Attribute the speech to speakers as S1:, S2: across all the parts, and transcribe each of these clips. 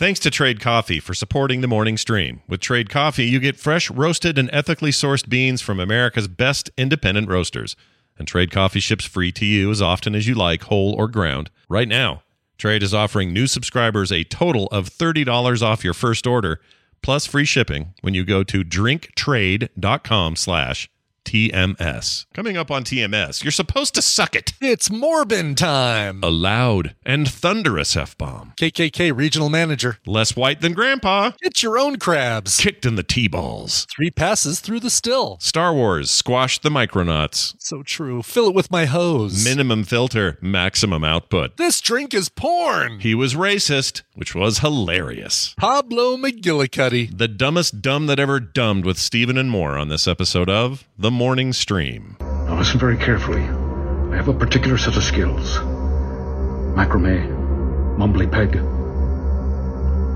S1: Thanks to Trade Coffee for supporting the morning stream. With Trade Coffee, you get fresh, roasted, and ethically sourced beans from America's best independent roasters. And Trade Coffee ships free to you as often as you like, whole or ground. Right now, Trade is offering new subscribers a total of $30 off your first order, plus free shipping when you go to drinktrade.com slash TMS. Coming up on TMS, you're supposed to suck it.
S2: It's Morbin time.
S1: A loud and thunderous F bomb.
S2: KKK regional manager.
S1: Less white than Grandpa.
S2: Get your own crabs.
S1: Kicked in the T balls.
S2: Three passes through the still.
S1: Star Wars, squashed the Micronauts.
S2: So true. Fill it with my hose.
S1: Minimum filter, maximum output.
S2: This drink is porn.
S1: He was racist, which was hilarious.
S2: Pablo McGillicuddy.
S1: The dumbest dumb that ever dumbed with Stephen and more on this episode of The Morning Stream.
S3: Now listen very carefully. I have a particular set of skills. Macrame, mumbly peg.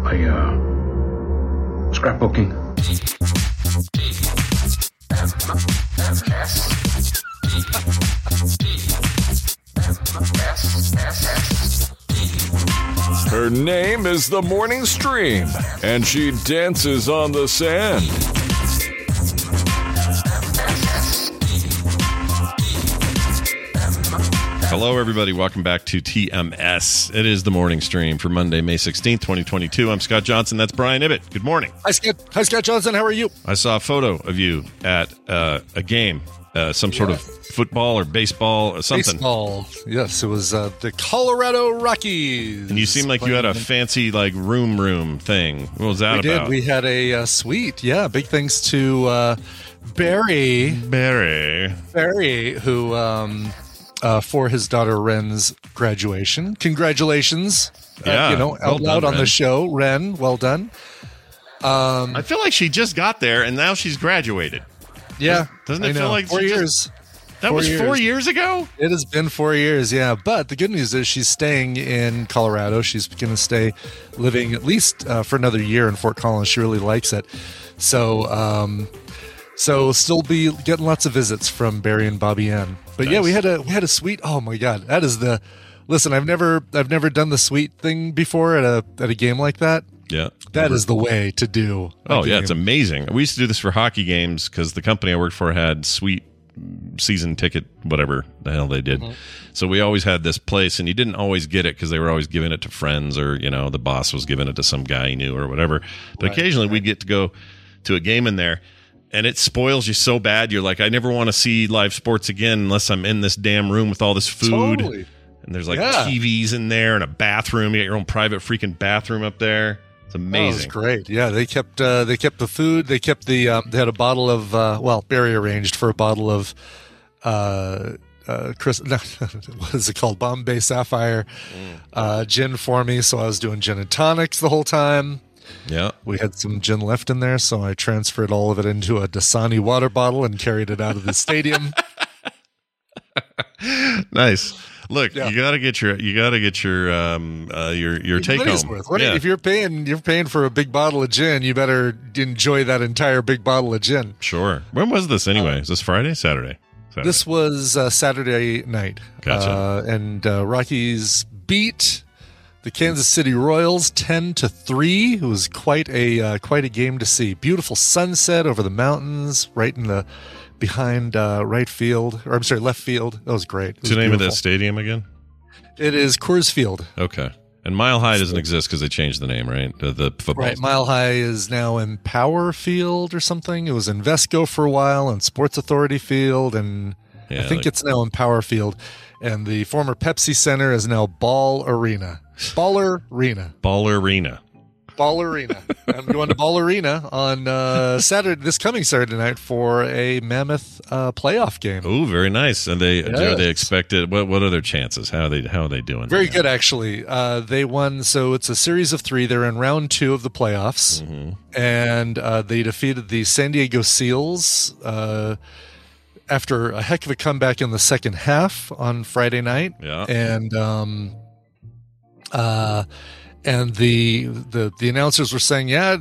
S3: I, uh, scrapbooking.
S4: Her name is the Morning Stream, and she dances on the sand.
S1: Hello, everybody. Welcome back to TMS. It is the morning stream for Monday, May 16th, 2022. I'm Scott Johnson. That's Brian Ibbett. Good morning.
S2: Hi, Scott. Hi, Scott Johnson. How are you?
S1: I saw a photo of you at uh, a game, uh, some sort of football or baseball or something.
S2: Baseball. Yes, it was uh, the Colorado Rockies.
S1: And you seem like you had a fancy, like, room room thing. What was that
S2: we
S1: about?
S2: did. We had a uh, suite. Yeah, big thanks to uh, Barry.
S1: Barry.
S2: Barry, who um, uh, for his daughter Ren's graduation. Congratulations! uh,
S1: Yeah,
S2: you know,
S1: well
S2: out loud
S1: done,
S2: on the show, Ren. Well done. Um,
S1: I feel like she just got there and now she's graduated.
S2: yeah,
S1: Doesn't it feel like
S2: four
S1: she just-
S2: years?
S1: That
S2: Four
S1: was four
S2: years.
S1: years ago?
S2: It has been four years, yeah. But the good news is she's staying in Colorado. She's going to stay living at least uh, for another year in Fort Collins. She really likes it. So, um, so still be getting lots of visits from Barry and Bobby Ann. But yeah, we had a we had a suite. Oh my god, that is the. Listen, I've never I've never done the suite thing before at a at a game like that.
S1: Yeah.
S2: That is the way to do.
S1: Oh yeah, it's amazing. We used to do this for hockey games because the company I worked for had suite season ticket, whatever the hell they did. Mm-hmm. So we always had this place, and you didn't always get it because they were always giving it to friends, or you know, the boss was giving it to some guy he knew, or whatever. But occasionally we'd get to go to a game in there. And it spoils you so bad. You're like, I never want to see live sports again unless I'm in this damn room with all this food.
S2: Totally.
S1: And there's like
S2: Yeah.
S1: TVs in there and a bathroom. You got your own private freaking bathroom up there. It's
S2: Oh,
S1: amazing.
S2: great. Yeah, they kept uh, they kept the food. They kept the um, they had a bottle of uh, well, Barry arranged for a bottle of uh, uh, Chris. No, what is it called? Bombay Sapphire uh, gin for me. So I was doing gin and tonics the whole time.
S1: Yeah.
S2: We had some gin left in there, so I transferred all of it into a Dasani water bottle and carried it out of the stadium.
S1: Nice. Look,
S2: Yeah.
S1: you got to get your you got to get your um uh, your your take
S2: Money's
S1: home.
S2: worth. What-
S1: Yeah,
S2: If you're paying, you're paying for a big bottle of gin. You better enjoy that entire big bottle of gin.
S1: sure. When was this anyway? Is this Friday, Saturday? Saturday.
S2: This was uh, Saturday night,
S1: Gotcha.
S2: uh, and uh, Rockies beat the Kansas City Royals ten to three. It was quite a uh, quite a game to see. Beautiful sunset over the mountains, right in the behind uh, right field, or I'm sorry, left field. That was great. It
S1: What's the name of that stadium again?
S2: It is Coors Field.
S1: Okay. And Mile High doesn't exist because they changed the name, right? The, the football.
S2: Right, Mile High is now Empower Field or something. It was Invesco for a while and Sports Authority Field, and
S1: Yeah,
S2: I think
S1: like-
S2: it's now Empower Field. And the former Pepsi Center is now Ball Arena. Baller Arena.
S1: Ball Arena.
S2: Ball Arena. I'm going to Ball Arena on uh, Saturday, this coming Saturday night for a Mammoth uh, playoff game.
S1: Oh, very nice. And they are they
S2: Yes.
S1: expected. What what are their chances? How are they how are they doing?
S2: Very good, actually. Uh, they won, so it's a series of three. They're in round two of the playoffs, and uh, they defeated the San Diego Seals uh, after a heck of a comeback in the second half on Friday night.
S1: Yeah.
S2: and um, uh, and the, the the announcers were saying, yeah,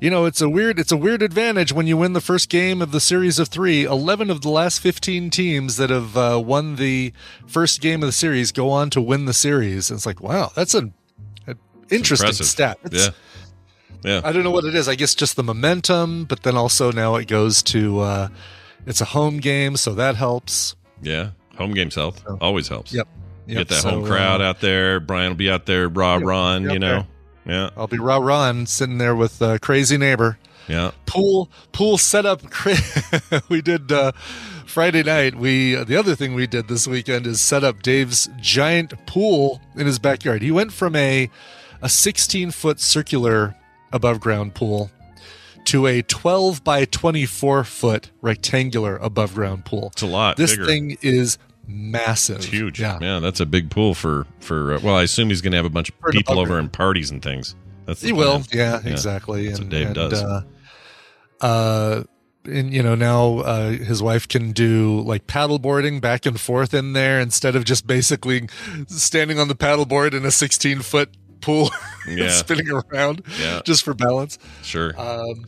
S2: you know, it's a weird it's a weird advantage when you win the first game of the series of three. Eleven of the last fifteen teams that have uh, won the first game of the series go on to win the series. And it's like, wow, that's an, an interesting
S1: Impressive.
S2: stat. It's-
S1: Yeah. Yeah.
S2: I don't know what it is. I guess just the momentum, but then also now it goes to uh, it's a home game, so that helps.
S1: Yeah. Home games help. Always helps.
S2: Yep. Yep.
S1: Get that
S2: So,
S1: home crowd
S2: uh,
S1: out there. Brian will be out there, raw run,
S2: be
S1: you know. Yeah.
S2: I'll be rah run sitting there with uh, crazy neighbor.
S1: Yeah.
S2: pool pool setup we did uh friday night we the other thing we did this weekend is set up dave's giant pool in his backyard he went from a a 16 foot circular above ground pool to a 12 by 24 foot rectangular above ground pool
S1: It's a lot
S2: this
S1: bigger.
S2: thing is massive
S1: It's huge.
S2: yeah
S1: Yeah, that's a big pool for for. Uh, well, I assume he's going to have a bunch of people over and parties and things. That's
S2: He will.
S1: plan.
S2: Yeah, exactly.
S1: That's
S2: and,
S1: what Dave
S2: and,
S1: does.
S2: Uh, uh, and you know now uh, his wife can do like paddleboarding back and forth in there instead of just basically standing on the paddleboard in a 16 foot pool
S1: Yeah.
S2: spinning around
S1: Yeah.
S2: just for balance.
S1: Sure.
S2: Um,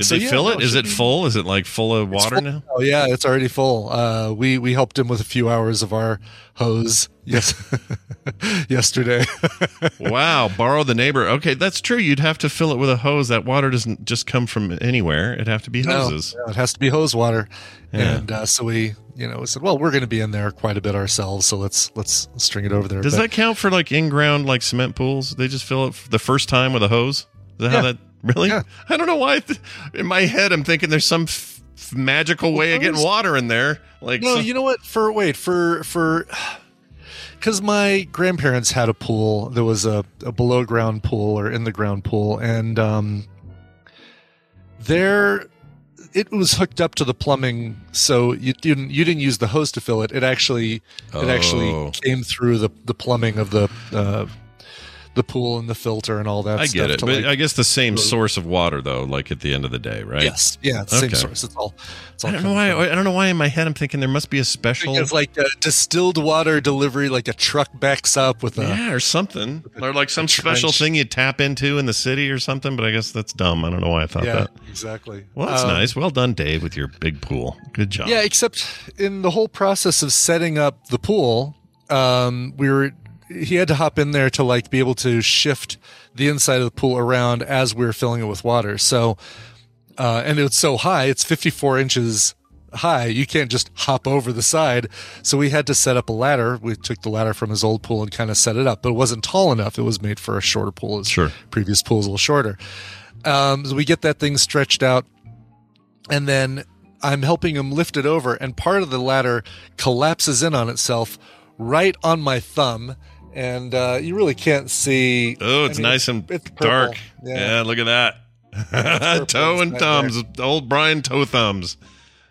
S1: Did
S2: so
S1: they
S2: yeah,
S1: fill
S2: no,
S1: it? Is it full? Is it like full of water
S2: full-
S1: now?
S2: Oh yeah, it's already full. Uh, we we helped him with a few hours of our hose. Yes, yesterday.
S1: wow, borrow the neighbor. Okay, that's true. You'd have to fill it with a hose. That water doesn't just come from anywhere. It'd have to be hoses.
S2: no, it has to be hose water.
S1: Yeah.
S2: And uh, so we, you know, we said, well, we're going to be in there quite a bit ourselves, so let's let's string it over there.
S1: Does
S2: But-
S1: that count for like in ground like cement pools? They just fill it the first time with a hose. That how
S2: Yeah.
S1: that really?
S2: Yeah.
S1: I don't know why. Th- in my head, I'm thinking there's some f- f- magical way of getting water in there. Like
S2: No, you know what? For wait, for for because my grandparents had a pool. There was a, a below ground pool or in the ground pool, and um, there it was hooked up to the plumbing, so you didn't you didn't use the hose to fill it. It actually it
S1: Oh.
S2: actually came through the the plumbing of the uh, the pool and the filter and all that.
S1: I
S2: stuff
S1: get it,
S2: to,
S1: but
S2: like-
S1: I guess the same source of water though. Like at the end of the day, right?
S2: Yes, yeah,
S1: Okay.
S2: same source. It's all. It's all
S1: I don't know why.
S2: from-
S1: I don't know why in my head I'm thinking there must be a special.
S2: It's like a distilled water delivery, like a truck backs up with a.
S1: yeah, or something, or like some special thing you tap into in the city or something. But I guess that's dumb. I don't know why I thought
S2: Yeah,
S1: that.
S2: exactly.
S1: Well, that's
S2: Um,
S1: nice. Well done, Dave, with your big pool. Good job.
S2: Yeah, except in the whole process of setting up the pool, um, we were he had to hop in there to like be able to shift the inside of the pool around as we were filling it with water. So, uh, and it's so high, it's 54 inches high. You can't just hop over the side. So we had to set up a ladder. We took the ladder from his old pool and kind of set it up, but it wasn't tall enough. It was made for a shorter pool. His
S1: Sure.
S2: previous pool was a little shorter. Um, so we get that thing stretched out and then I'm helping him lift it over, and part of the ladder collapses in on itself right on my thumb, and uh, you really can't see.
S1: Oh, it's
S2: I mean,
S1: nice and
S2: it's purple.
S1: dark. Yeah. look at that. toe and
S2: right
S1: thumbs. Old Brian toe thumbs.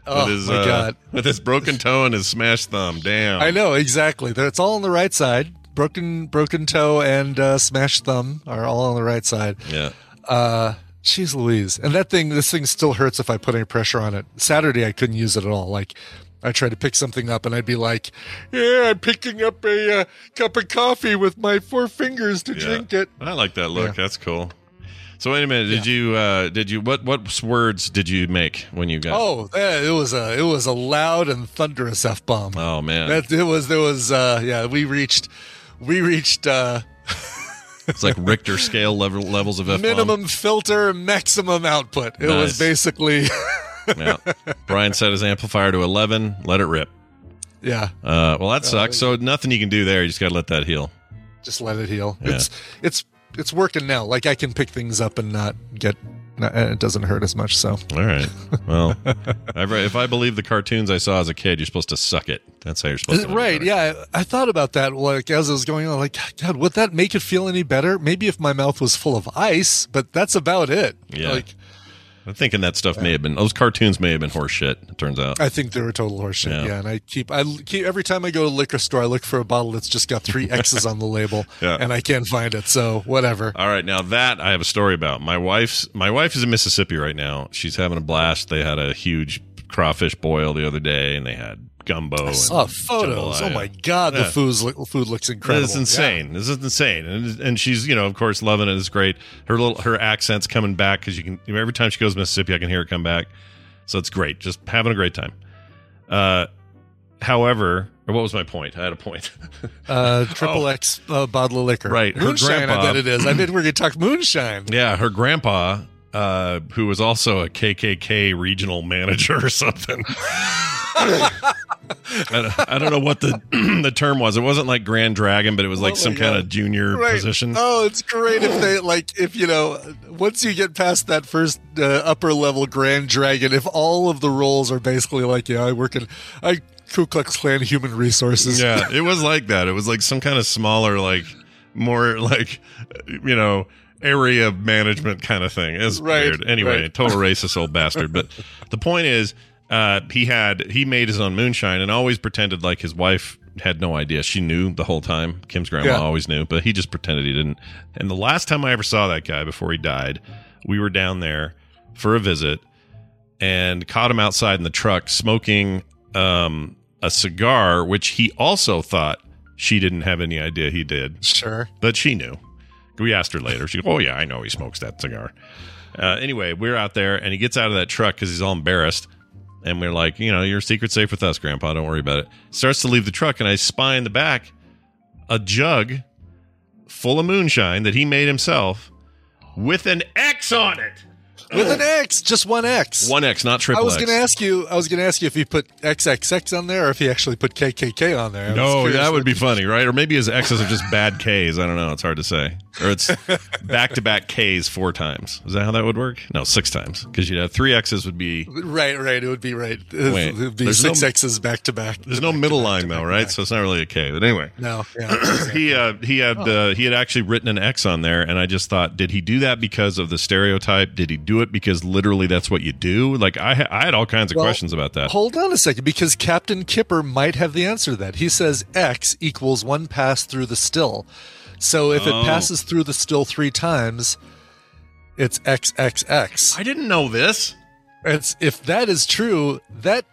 S2: Oh
S1: with his,
S2: my
S1: uh,
S2: god!
S1: With his broken toe and his smashed thumb. Damn.
S2: I know exactly. There- It's all on the right side. Broken, broken toe and uh, smashed thumb are all on the right side.
S1: Yeah.
S2: Uh, Jeez Louise. And that thing, this thing still hurts if I put any pressure on it. Saturday, I couldn't use it at all. Like, I tried to pick something up and I'd be like, yeah, I'm picking up a uh, cup of coffee with my four fingers to
S1: Yeah.
S2: drink it.
S1: I like that look.
S2: Yeah.
S1: That's cool. So wait a minute. Did you? uh Did you? What? What words did you make when you got?
S2: Oh, it was a, it was a loud and thunderous F bomb.
S1: Oh man,
S2: That, it was, there was, uh, yeah, we reached, we reached, uh,
S1: it's like Richter scale level levels of F
S2: minimum filter, maximum output. It
S1: Nice.
S2: was basically,
S1: Yeah. Brian set his amplifier to eleven. Let it rip.
S2: yeah,
S1: Uh, well, that sucks. So nothing you can do there. You just got to let that heal.
S2: just let it heal.
S1: Yeah.
S2: It's, it's, it's working now. Like I can pick things up and not get, it doesn't hurt as much. So
S1: All right. Well, if I believe the cartoons I saw as a kid, you're supposed to suck it. That's how you're supposed to. do it.
S2: right, yeah. I, I thought about that like as I was going on. Like, God, would that make it feel any better? Maybe if my mouth was full of ice, but that's about it.
S1: Yeah.
S2: Like,
S1: I'm thinking that stuff may have been those cartoons may have been horseshit. It turns out.
S2: I think they were total horseshit.
S1: Yeah.
S2: Yeah. and I keep I keep every time I go to liquor store, I look for a bottle that's just got three X's on the label,
S1: Yeah.
S2: and I can't find it. So whatever.
S1: All right, now that I have a story about. My wife's my wife is in Mississippi right now. She's having a blast. They had a huge crawfish boil the other day, and they had gumbo.
S2: I saw photos. Oh my god,
S1: Yeah.
S2: the food's, lo- food looks incredible.
S1: It's insane. This is insane, and and she's you know of course loving it. It's great. Her little her accent's coming back because you can every time she goes to Mississippi, I can hear it come back. So it's great. Just having a great time. Uh, however, or what was my point? I had a point.
S2: Uh, triple X uh, bottle of liquor.
S1: Oh. Right, her
S2: Moonshine,
S1: grandpa-
S2: I bet it is. I bet we're gonna talk moonshine.
S1: Yeah, her grandpa, uh, who was also a KKK regional manager or something. I, don't, I don't know what the the term was. It wasn't like Grand Dragon, but it was like
S2: Oh
S1: some kind of junior
S2: Right.
S1: position.
S2: Oh, it's great if they like if you know once you get past that first uh, upper level Grand Dragon, if all of the roles are basically like, yeah, I work in I Ku Klux Klan human resources.
S1: Yeah, it was like that. It was like some kind of smaller, like more like you know area management kind of thing. It's
S2: Right,
S1: weird. Anyway,
S2: right.
S1: total racist old bastard. But the point is, uh, he had he made his own moonshine and always pretended like his wife had no idea. She knew the whole time. Kim's grandma
S2: Yeah.
S1: always knew, but he just pretended he didn't. And the last time I ever saw that guy before he died, we were down there for a visit and caught him outside in the truck smoking um, a cigar, which he also thought she didn't have any idea he did,
S2: Sure.
S1: but she knew. We asked her later. She, oh yeah, I know he smokes that cigar. Uh, anyway, we're out there, and he gets out of that truck because he's all embarrassed. And we're like, you know, your secret's safe with us, Grandpa. Don't worry about it. Starts to leave the truck, and I spy in the back a jug full of moonshine that he made himself with an X on it.
S2: With an X, just one X.
S1: One X, not triple
S2: I was
S1: X.
S2: going to ask you. I was going to ask you if he put XXX on there, or if he actually put KKK on there. I
S1: No, that would be funny, right? Or maybe his X's are just bad K's. I don't know. It's hard to say. Or it's back to back K's four times. Is that how that would work? No, six times. Because you'd have three X's would be.
S2: Right, right. It would be right.
S1: Wait,
S2: it would be
S1: there's
S2: six
S1: no-
S2: X's back to back.
S1: There's no middle line though, right? So it's not really a K. But anyway,
S2: No, yeah.
S1: he uh, he had uh, he had actually written an X on there, and I just thought, did he do that because of the stereotype? Did he do it because literally that's what you do? Like I ha- I had all kinds of
S2: Well,
S1: questions about that.
S2: Hold on a second, because Captain Kipper might have the answer to that. He says X equals one pass through the still. So if
S1: Oh.
S2: it passes through the still three times, it's XXX.
S1: I didn't know this.
S2: It's if that is true, that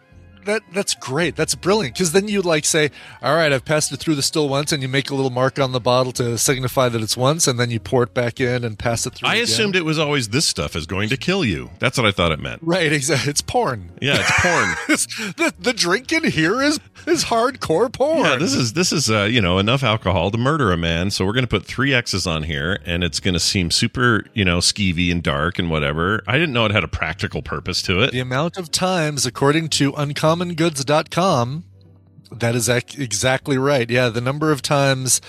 S2: that that's great. That's brilliant because then you like say, "All right, I've passed it through the still once," and you make a little mark on the bottle to signify that it's once, and then you pour it back in and pass it through.
S1: I
S2: again.
S1: assumed it was always this stuff is going to kill you. That's what I thought it meant.
S2: right. Exactly. It's porn.
S1: Yeah, it's porn.
S2: It's- the the drink in here is is hardcore porn.
S1: Yeah, this is this is uh, you know enough alcohol to murder a man. So we're going to put three X's on here, and it's going to seem super you know skeevy and dark and whatever. I didn't know it had a practical purpose to it.
S2: The amount of times, according to uncommongoods.com, that is ac- exactly right. Yeah, the number of times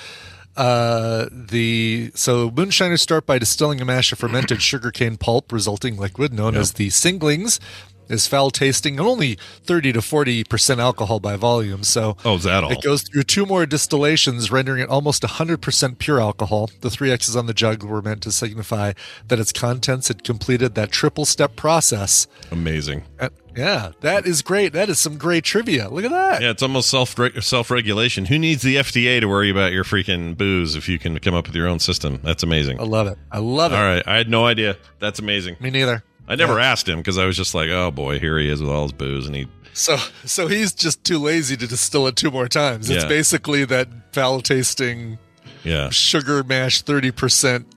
S2: uh, the so moonshiners start by distilling a mash of fermented sugarcane pulp, resulting liquid known as the singlings. Is foul tasting and only 30 to 40% alcohol by volume. So
S1: Oh, is that all?
S2: it goes through two more distillations, rendering it almost 100% pure alcohol. The three X's on the jug were meant to signify that its contents had completed that triple step process.
S1: Amazing.
S2: Uh, yeah, that is great. That is some great trivia. Look at that.
S1: Yeah, it's almost self self regulation. Who needs the FDA to worry about your freaking booze if you can come up with your own system? That's amazing.
S2: I love it. I love it.
S1: All right, I had no idea. That's amazing.
S2: Me neither.
S1: I never asked him because I was just like, oh boy, here he is with all his booze, and he
S2: So, so he's just too lazy to distill it two more times. It's
S1: Yeah.
S2: basically that foul tasting
S1: yeah.
S2: sugar mash thirty percent.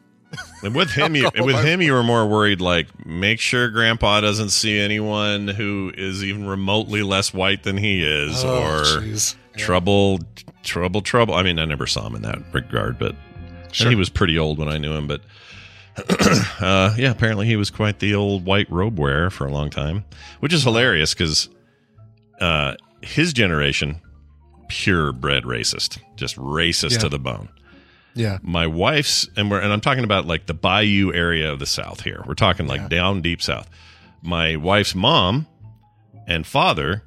S1: And with him, you, with him, you were more worried. Like, make sure Grandpa doesn't see anyone who is even remotely less white than he is,
S2: Oh,
S1: or
S2: jeez. Yeah.
S1: trouble, trouble, trouble. I mean, I never saw him in that regard, but
S2: Sure.
S1: he was pretty old when I knew him. But uh, yeah, apparently he was quite the old white robe wearer for a long time, which is hilarious because uh, his generation, purebred racist, just racist
S2: Yeah.
S1: to the bone
S2: Yeah,
S1: my wife's and we're and I'm talking about like the Bayou area of the South here. We're talking like
S2: Yeah.
S1: down deep South. My wife's mom and father,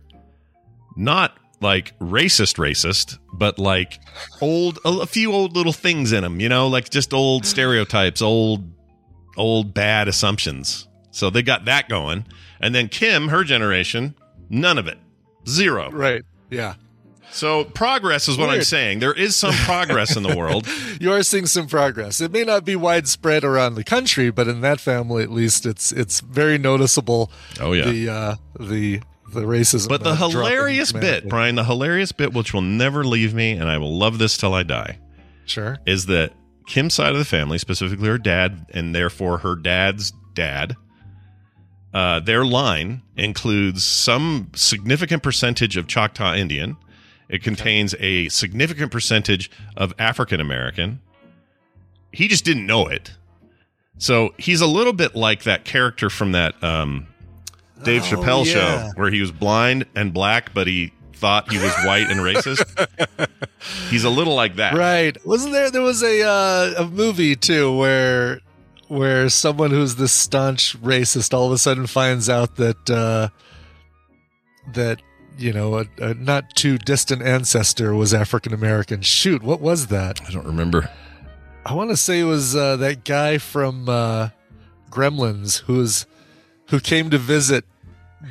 S1: not like racist racist, but like old a, a few old little things in them, you know, like just old stereotypes, old old bad assumptions. So they got that going. And then Kim, her generation, none of it. Zero.
S2: right. Yeah,
S1: So progress is what I'm saying. There is some progress in the world.
S2: you are seeing some progress. It may not be widespread around the country, but in that family, at least, it's it's very noticeable.
S1: Oh yeah.
S2: The uh, the the racism.
S1: But the hilarious bit. Brian, the hilarious bit, which will never leave me, and I will love this till I die,
S2: Sure.
S1: is that Kim's side of the family, specifically her dad, and therefore her dad's dad, uh, their line includes some significant percentage of Choctaw Indian. It contains a significant percentage of African American. He just didn't know it. So he's a little bit like that character from that um, Dave
S2: Oh,
S1: Chappelle
S2: yeah.
S1: show where he was blind and black, but he thought he was white and racist. He's a little like that.
S2: Right. Wasn't there there was a uh, a movie too where where someone who's this staunch racist all of a sudden finds out that uh that you know a, a not too distant ancestor was African American. Shoot, what was that?
S1: I don't remember.
S2: I want to say it was uh, that guy from uh, Gremlins who's who came to visit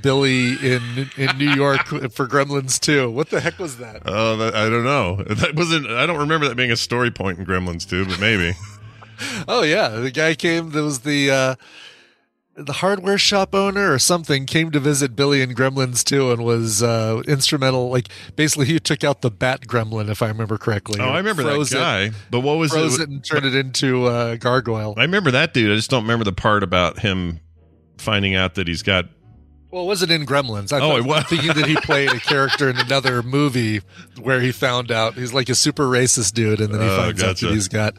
S2: Billy in in New York for Gremlins 2. What the heck was that?
S1: Oh, that, I don't know. That wasn't. I don't remember that being a story point in Gremlins 2, but maybe.
S2: Oh yeah, the guy came. There was the uh, the hardware shop owner or something came to visit Billy and Gremlins too, and was uh, instrumental. Like basically, he took out the Bat Gremlin, if I remember correctly.
S1: Oh, I remember that
S2: it-
S1: guy. but what was
S2: froze
S1: it?
S2: it and turned it into uh, gargoyle.
S1: I remember that dude. I just don't remember the part about him finding out that he's got.
S2: Well, it wasn't in Gremlins. I
S1: Oh,
S2: thought-
S1: it was.
S2: Thinking that he played a character in another movie where he found out he's like a super racist dude, and then he
S1: Oh,
S2: finds out
S1: gotcha.
S2: that he's got.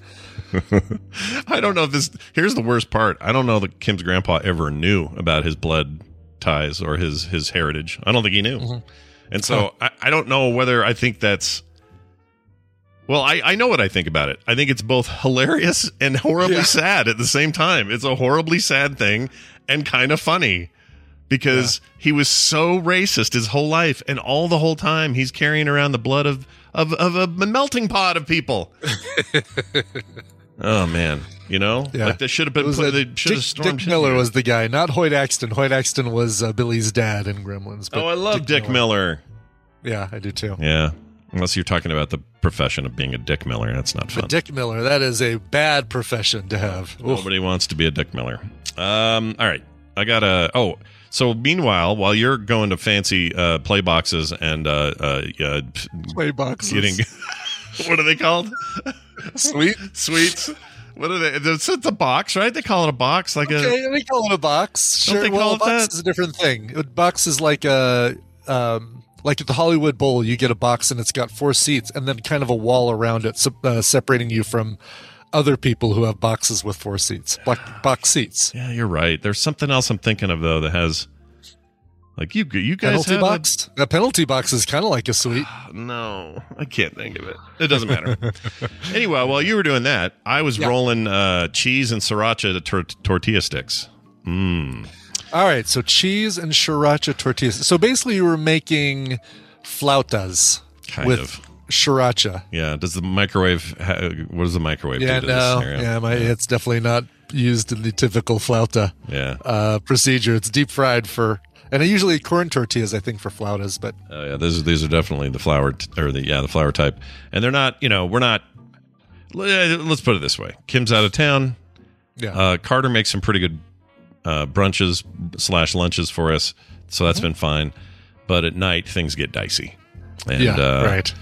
S1: I don't know if this. Here's the worst part. I don't know that Kim's grandpa ever knew about his blood ties or his his heritage. I don't think he knew.
S2: Mhm.
S1: And so I, I don't know whether I think that's. Well, I, I know what I think about it. I think it's both hilarious and horribly
S2: Yeah.
S1: sad at the same time. It's a horribly sad thing and kind of funny because he was so racist his whole life, and all the whole time he's carrying around the blood of of, of a melting pot of people. oh man, you know,
S2: Yeah.
S1: like they should have been. Put,
S2: uh,
S1: they should
S2: Dick,
S1: have.
S2: Dick Miller was the guy, not Hoyt Axton. Hoyt Axton was uh, Billy's dad in Gremlins. but
S1: Oh, I love Dick, Miller.
S2: Yeah, I do too.
S1: Yeah, unless you're talking about the profession of being a Dick Miller, that's not fun.
S2: But Dick Miller, that is a bad profession to have. Oof.
S1: Nobody wants to be a Dick Miller. Um, all right, I got a. Oh, so meanwhile, while you're going to fancy uh, play boxes and uh, uh, uh,
S2: Play boxes.
S1: getting, what are they called?
S2: Suite.
S1: Suites. What are they? It's, it's a box, right? They call it a box, like a.
S2: Okay, they call it a box.
S1: Don't
S2: Sure.
S1: they
S2: well,
S1: call
S2: a box
S1: that?
S2: is a different thing. A box is like a um, like at the Hollywood Bowl. You get a box and it's got four seats, and then kind of a wall around it, uh, separating you from other people who have boxes with four seats, Black, box seats.
S1: Yeah, you're right. There's something else I'm thinking of though that has, like you you guys
S2: Penalty box. A penalty box is kind of like a suite.
S1: No, I can't think of it. It doesn't matter. anyway, while you were doing that, I was
S2: Yeah.
S1: rolling uh, cheese and sriracha tor- tortilla sticks. Mmm.
S2: All right, so cheese and sriracha tortillas. So basically, you were making flautas
S1: Kind
S2: with
S1: of.
S2: Sriracha.
S1: Yeah. Does the microwave? Ha- what does the microwave
S2: Yeah,
S1: do to this
S2: no, yeah, my, it's definitely not used in the typical flauta
S1: Yeah.
S2: uh, procedure. It's deep fried for, and I usually corn tortillas, I think, for flautas. But
S1: Oh yeah, these these are definitely the flour t- or the yeah the flour type, and they're not. You know, we're not. Let's put it this way: Kim's out of town.
S2: yeah,
S1: Uh, Carter makes some pretty good uh, brunches slash lunches for us, so
S2: Mm-hmm.
S1: that's been fine. But at night, things get dicey. And,
S2: yeah,
S1: uh,
S2: right.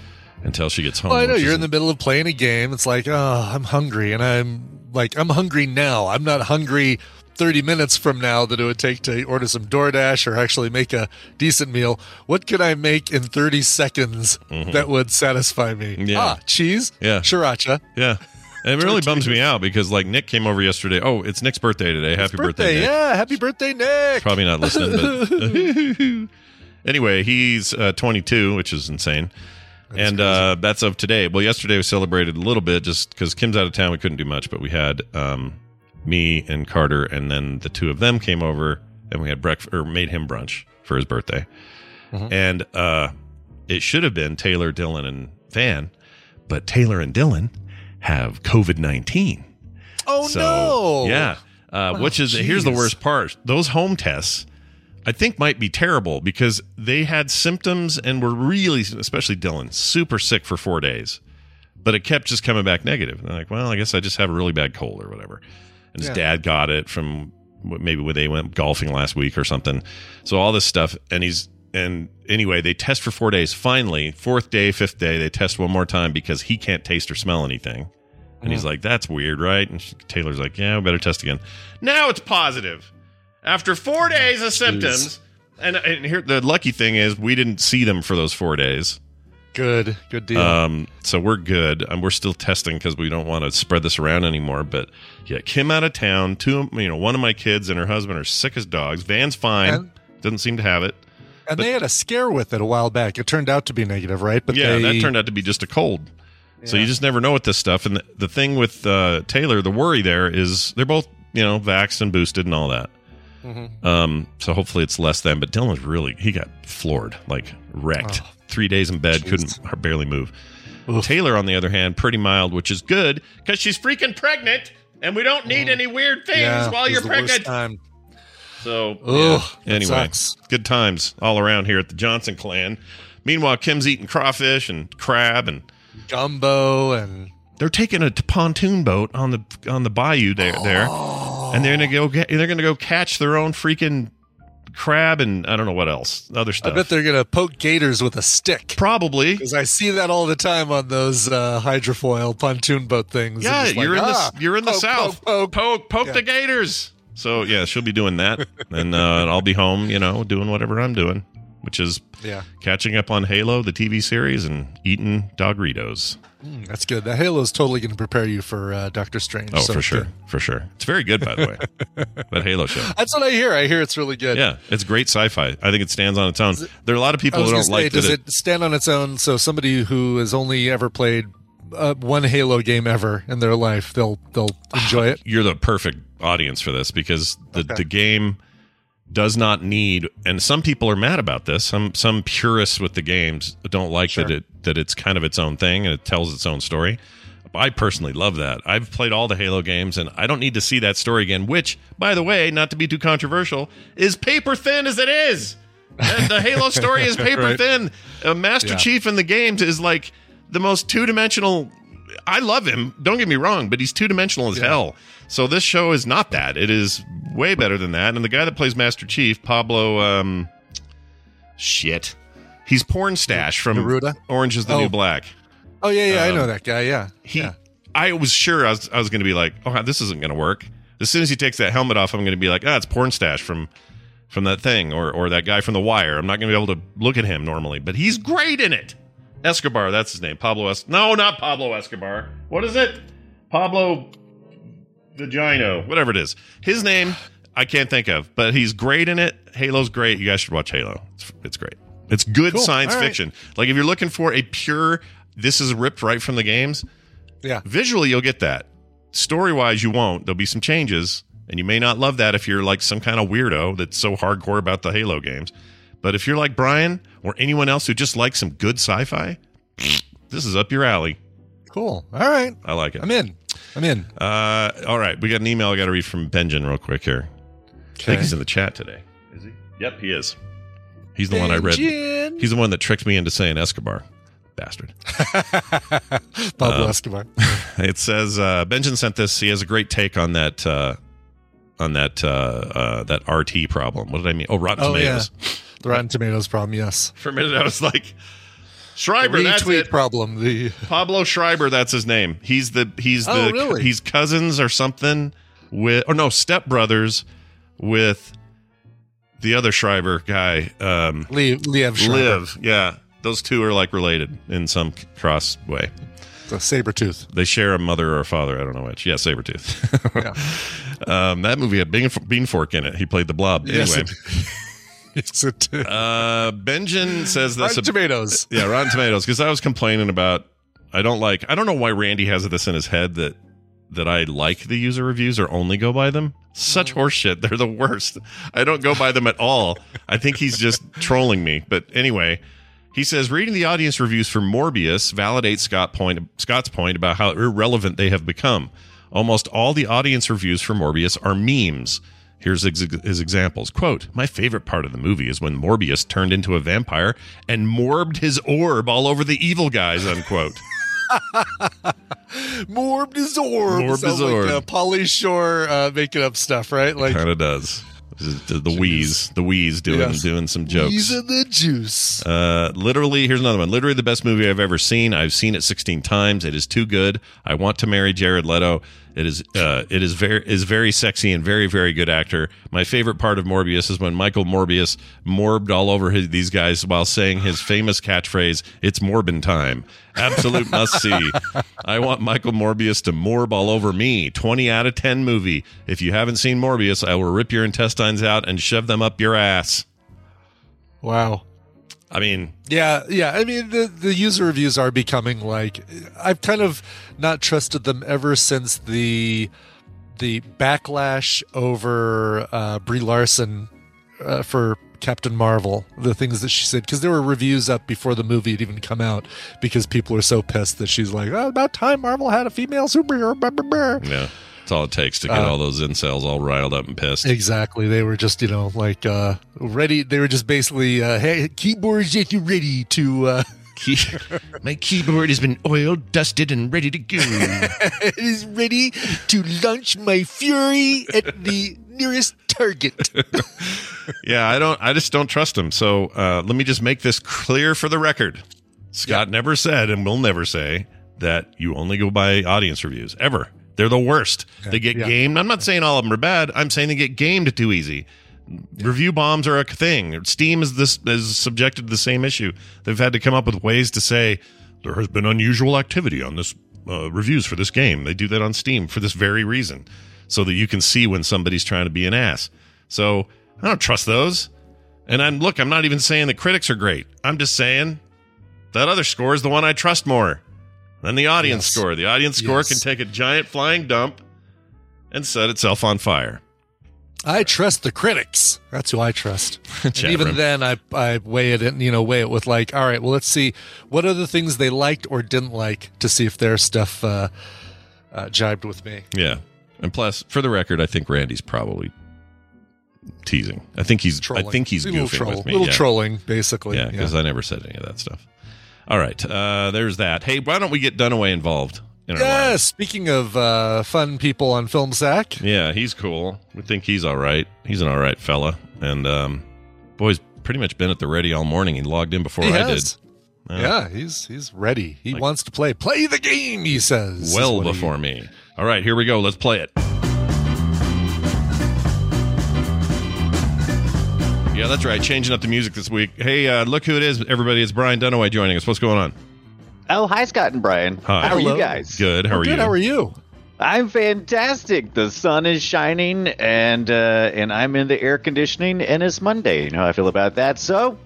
S1: Until she gets home.
S2: Well, I know you're in the middle of playing a game. It's like, oh, I'm hungry, and I'm like, I'm hungry now. I'm not hungry 30 minutes from now that it would take to order some DoorDash or actually make a decent meal. What can I make in 30 seconds that would satisfy me?
S1: Mm-hmm. Yeah.
S2: Ah, cheese,
S1: Yeah.
S2: sriracha.
S1: Yeah. And it really bums me out because like Nick came over yesterday. Oh, it's Nick's birthday today. Happy birthday, Nick.
S2: yeah, happy birthday, Nick.
S1: Probably not listening, but anyway, he's uh, 22, which is insane. And uh, that's of today. Well, yesterday we celebrated a little bit just because Kim's out of town. We couldn't do much, but we had um, me and Carter, and then the two of them came over and we had breakfast or made him brunch for his birthday. And uh, it should have been Taylor, Dylan, and Van, but Taylor and Dylan have COVID 19.
S2: Oh
S1: So,
S2: no!
S1: Yeah. Uh, which is here's the worst part. Those home tests, I think, might be terrible because they had symptoms and were really, especially Dylan, super sick for four days, but it kept just coming back negative. And they're like, well, I guess I just have a really bad cold or whatever. And his
S2: Yeah.
S1: dad got it from maybe when they went golfing last week or something. So all this stuff, and he's and anyway, they test for four days. Finally, fourth day, fifth day, they test one more time because he can't taste or smell anything. And he's mm. like, "That's weird, right?" And Taylor's like, "Yeah, we better test again." Now it's positive after four days of symptoms. And, and here, the lucky thing is, we didn't see them for those four days.
S2: Good, good deal.
S1: Um, so we're good. And we're still testing because we don't want to spread this around anymore. But yeah, Kim out of town. Two, you know, one of my kids and her husband are sick as dogs. Van's fine.
S2: And-
S1: Doesn't seem to have it.
S2: and they had a scare with it a while back. It turned out to be negative, right? But
S1: yeah,
S2: they,
S1: that turned out to be just a cold. So you just never know with this stuff. And the, the thing with uh, Taylor, the worry there is they're both, you know, vaxxed and boosted and all that.
S2: Mm-hmm.
S1: Um, so hopefully it's less than. But Dylan's really he got floored, like wrecked. Three days in bed, couldn't barely move. Taylor, on the other hand, pretty mild, which is good because she's freaking pregnant, and we don't need any weird things
S2: yeah,
S1: while you're pregnant. So
S2: Ugh,
S1: yeah. anyway, good times all around here at the Johnson clan. Meanwhile, Kim's eating crawfish and crab, and
S2: Gumbo and
S1: they're taking a pontoon boat on the on the bayou there, there, and they're gonna go get, they're gonna go catch their own freaking crab and I don't know what else, other stuff.
S2: I bet they're gonna poke gators with a stick.
S1: Probably.
S2: Because I see that all the time on those uh, hydrofoil pontoon boat things.
S1: Yeah,
S2: It's just like,
S1: you're in
S2: ah,
S1: the you're in the
S2: poke,
S1: south.
S2: Poke, poke.
S1: poke, poke
S2: Yeah.
S1: the gators. So yeah, she'll be doing that, and uh, I'll be home, you know, doing whatever I'm doing, which is
S2: Yeah,
S1: catching up on Halo, the TV series, and eating Dogritos.
S2: Mm, that's good. The Halo is totally going to prepare you for uh, Doctor Strange.
S1: Oh,
S2: so
S1: for sure,
S2: good.
S1: for sure. It's very good, by the way. that Halo show.
S2: That's what I hear. I hear it's really good.
S1: Yeah, it's great sci-fi. I think it stands on its own. There are a lot of people who don't
S2: say,
S1: like
S2: does
S1: that.
S2: it stand on its own? So somebody who has only ever played uh, one Halo game ever in their life, they'll they'll enjoy it.
S1: you're the perfect audience for this because the,
S2: Okay.
S1: the game does not need and some people are mad about this. Some some purists with the games don't like that it that it's kind of its own thing and it tells its own story. I personally love that. I've played all the halo games and i don't need to see that story again which by the way not to be too controversial is paper thin as it is. And the halo story is paper
S2: Right.
S1: thin. Uh, master
S2: Yeah.
S1: chief in the games is like the most two-dimensional I love him. Don't get me wrong, but he's two dimensional as hell. So this show is not that. It is way better than that. And the guy that plays Master Chief, Pablo, um, shit, he's Pornstache from
S2: Neruda?
S1: Orange Is the
S2: Oh.
S1: New Black.
S2: Oh yeah, yeah, I
S1: Um,
S2: know that guy. Yeah,
S1: He,
S2: yeah.
S1: I was sure I was, I was going to be like, oh, this isn't going to work. As soon as he takes that helmet off, I'm going to be like, ah, it's Pornstache from from that thing or or that guy from The Wire. I'm not going to be able to look at him normally, but he's great in it. Escobar, that's his name. Pablo Es. No, not Pablo Escobar. What is it? Pablo Vagino, whatever it is. His name I can't think of, but he's great in it. Halo's great. You guys should watch Halo. It's, it's great. It's good
S2: Cool.
S1: science
S2: right.
S1: fiction. Like if you're looking for a pure, this is ripped right from the games.
S2: Yeah.
S1: Visually, you'll get that. Story wise, you won't. There'll be some changes, And you may not love that if you're like some kind of weirdo that's so hardcore about the Halo games. But if you're like Brian or anyone else who just likes some good sci fi, this is up your alley.
S2: Cool. All right.
S1: I like it.
S2: I'm in. I'm in.
S1: Uh, all right. We got an email I got to read from Benjamin real quick here. I think he's in the chat today. Is he? Yep, he is. He's the one I read. He's the one that tricked me into saying Escobar. Bastard.
S2: Pablo
S1: Uh,
S2: Escobar.
S1: It says uh, Benjamin sent this. He has a great take on that uh, on that uh, uh, that RT problem. What did I mean? Oh, Rotten
S2: Oh,
S1: Tomatoes.
S2: The Rotten Tomatoes problem, yes.
S1: For a minute, I was like, Schreiber. That's
S2: Retweet
S1: it.
S2: problem. The
S1: Pablo Schreiber. That's his name. He's the he's the Oh,
S2: really?
S1: he's cousins or something with or no stepbrothers with the other Schreiber guy. Um,
S2: Liev, Liev Schreiber,
S1: Live. Yeah, those two are like related in some cross way.
S2: the saber tooth.
S1: They share a mother or a father. I don't know which. Yeah, Sabretooth. um, that movie had Bean, Bean Fork in it. He played the blob.
S2: Yes,
S1: Anyway,
S2: yes, it did.
S1: uh, Benjamin says this.
S2: Rotten Tomatoes.
S1: Yeah, Rotten Tomatoes. Because I was complaining about. I don't like. I don't know why Randy has this in his head that that I like the user reviews or only go by them. Such horseshit. They're the worst. I don't go by them at all. I think he's just trolling me. But anyway, he says reading the audience reviews for Morbius validates Scott point, Scott's point about how irrelevant they have become. Almost all the audience reviews for Morbius are memes. Here's ex- his examples. Quote, My favorite part of the movie is when Morbius turned into a vampire and morbed his orb all over the evil guys, unquote.
S2: Morbed his orb.
S1: Morbed his orb.
S2: Like, uh, Pauly Shore uh, making up stuff, right? Like
S1: kind of does. The, the wheeze, the wheeze doing
S2: Yes.
S1: doing some jokes.
S2: In the juice.
S1: Uh, literally, here's another one. Literally, the best movie I've ever seen. I've seen it 16 times. It is too good. I want to marry Jared Leto. It is. Uh, it is very is very sexy and very very good actor. My favorite part of Morbius is when Michael Morbius morbed all over his, these guys while saying his famous catchphrase, "It's Morbin time." Absolute must see. I want Michael Morbius to morb all over me. 20 out of 10 movie. If you haven't seen Morbius, I will rip your intestines out and shove them up your ass.
S2: wow.
S1: I mean,
S2: Yeah, yeah. I mean, the the user reviews are becoming like I've kind of not trusted them ever since the the backlash over uh, Brie Larson uh, for Captain Marvel. The things that she said because there were reviews up before the movie had even come out because people were so pissed that she's like, "Oh, about time Marvel had a female superhero." Blah, blah, blah."
S1: Yeah, that's all it takes to get
S2: Uh,
S1: all those incels all riled up and pissed.
S2: Exactly. They were just, you know, like uh ready. They were just basically, uh, hey, keyboards, get you ready to. uh
S1: Key- My keyboard has been oiled, dusted, and ready to go.
S2: it is ready to launch my fury at the nearest target.
S1: yeah, I don't. I just don't trust him. So uh, let me just make this clear for the record. Scott never said, and will never say that you only go by audience reviews ever. They're the worst. they get
S2: yeah.
S1: gamed. I'm not saying all of them are bad. I'm saying they get gamed too easy. Review bombs are a thing. Steam is this is subjected to the same issue. They've had to come up with ways to say there has been unusual activity on this uh, reviews for this game. They do that on Steam for this very reason, so that you can see when somebody's trying to be an ass. So I don't trust those. And I'm look, I'm not even saying the critics are great. I'm just saying that other score is the one I trust more than the audience
S2: Yes.
S1: score. The audience score
S2: Yes.
S1: can take a giant flying dump and set itself on fire.
S2: I trust the critics. That's who I trust. and even
S1: room.
S2: then, I I weigh it, and you know, weigh it with like, all right, well, let's see what are the things they liked or didn't like to see if their stuff uh, uh, jibed with me.
S1: Yeah. And plus, for the record, I think Randy's probably teasing. I think he's
S2: Trolling.
S1: I think he's
S2: a little
S1: goofing with me.
S2: little
S1: yeah.
S2: trolling, basically.
S1: Yeah, because I never said any of that stuff. All right, uh, there's that. Hey, why don't we get Dunaway involved? In
S2: yeah.
S1: lives?
S2: Speaking of uh, fun people on Film Sack,
S1: Yeah, he's cool. We think he's all right. He's an all right fella. And um, boy's pretty much been at the ready all morning. He logged in before
S2: he
S1: I
S2: has.
S1: did.
S2: Yeah, he's he's ready. He
S1: Like-
S2: wants to play. Play the game, he says.
S1: well
S2: what he-
S1: before me. All right, here we go. Let's play it. Yeah, that's right. Changing up the music this week. Hey, uh, look who it is, everybody. It's Brian Dunaway joining us. What's going on?
S5: Oh, hi, Scott and Brian.
S1: Hi.
S5: How are you guys?
S1: Good. How
S2: We're good.
S1: you?
S2: How are you?
S5: I'm fantastic. The sun is shining, and uh, and I'm in the air conditioning, and it's Monday. You know how I feel about that. So,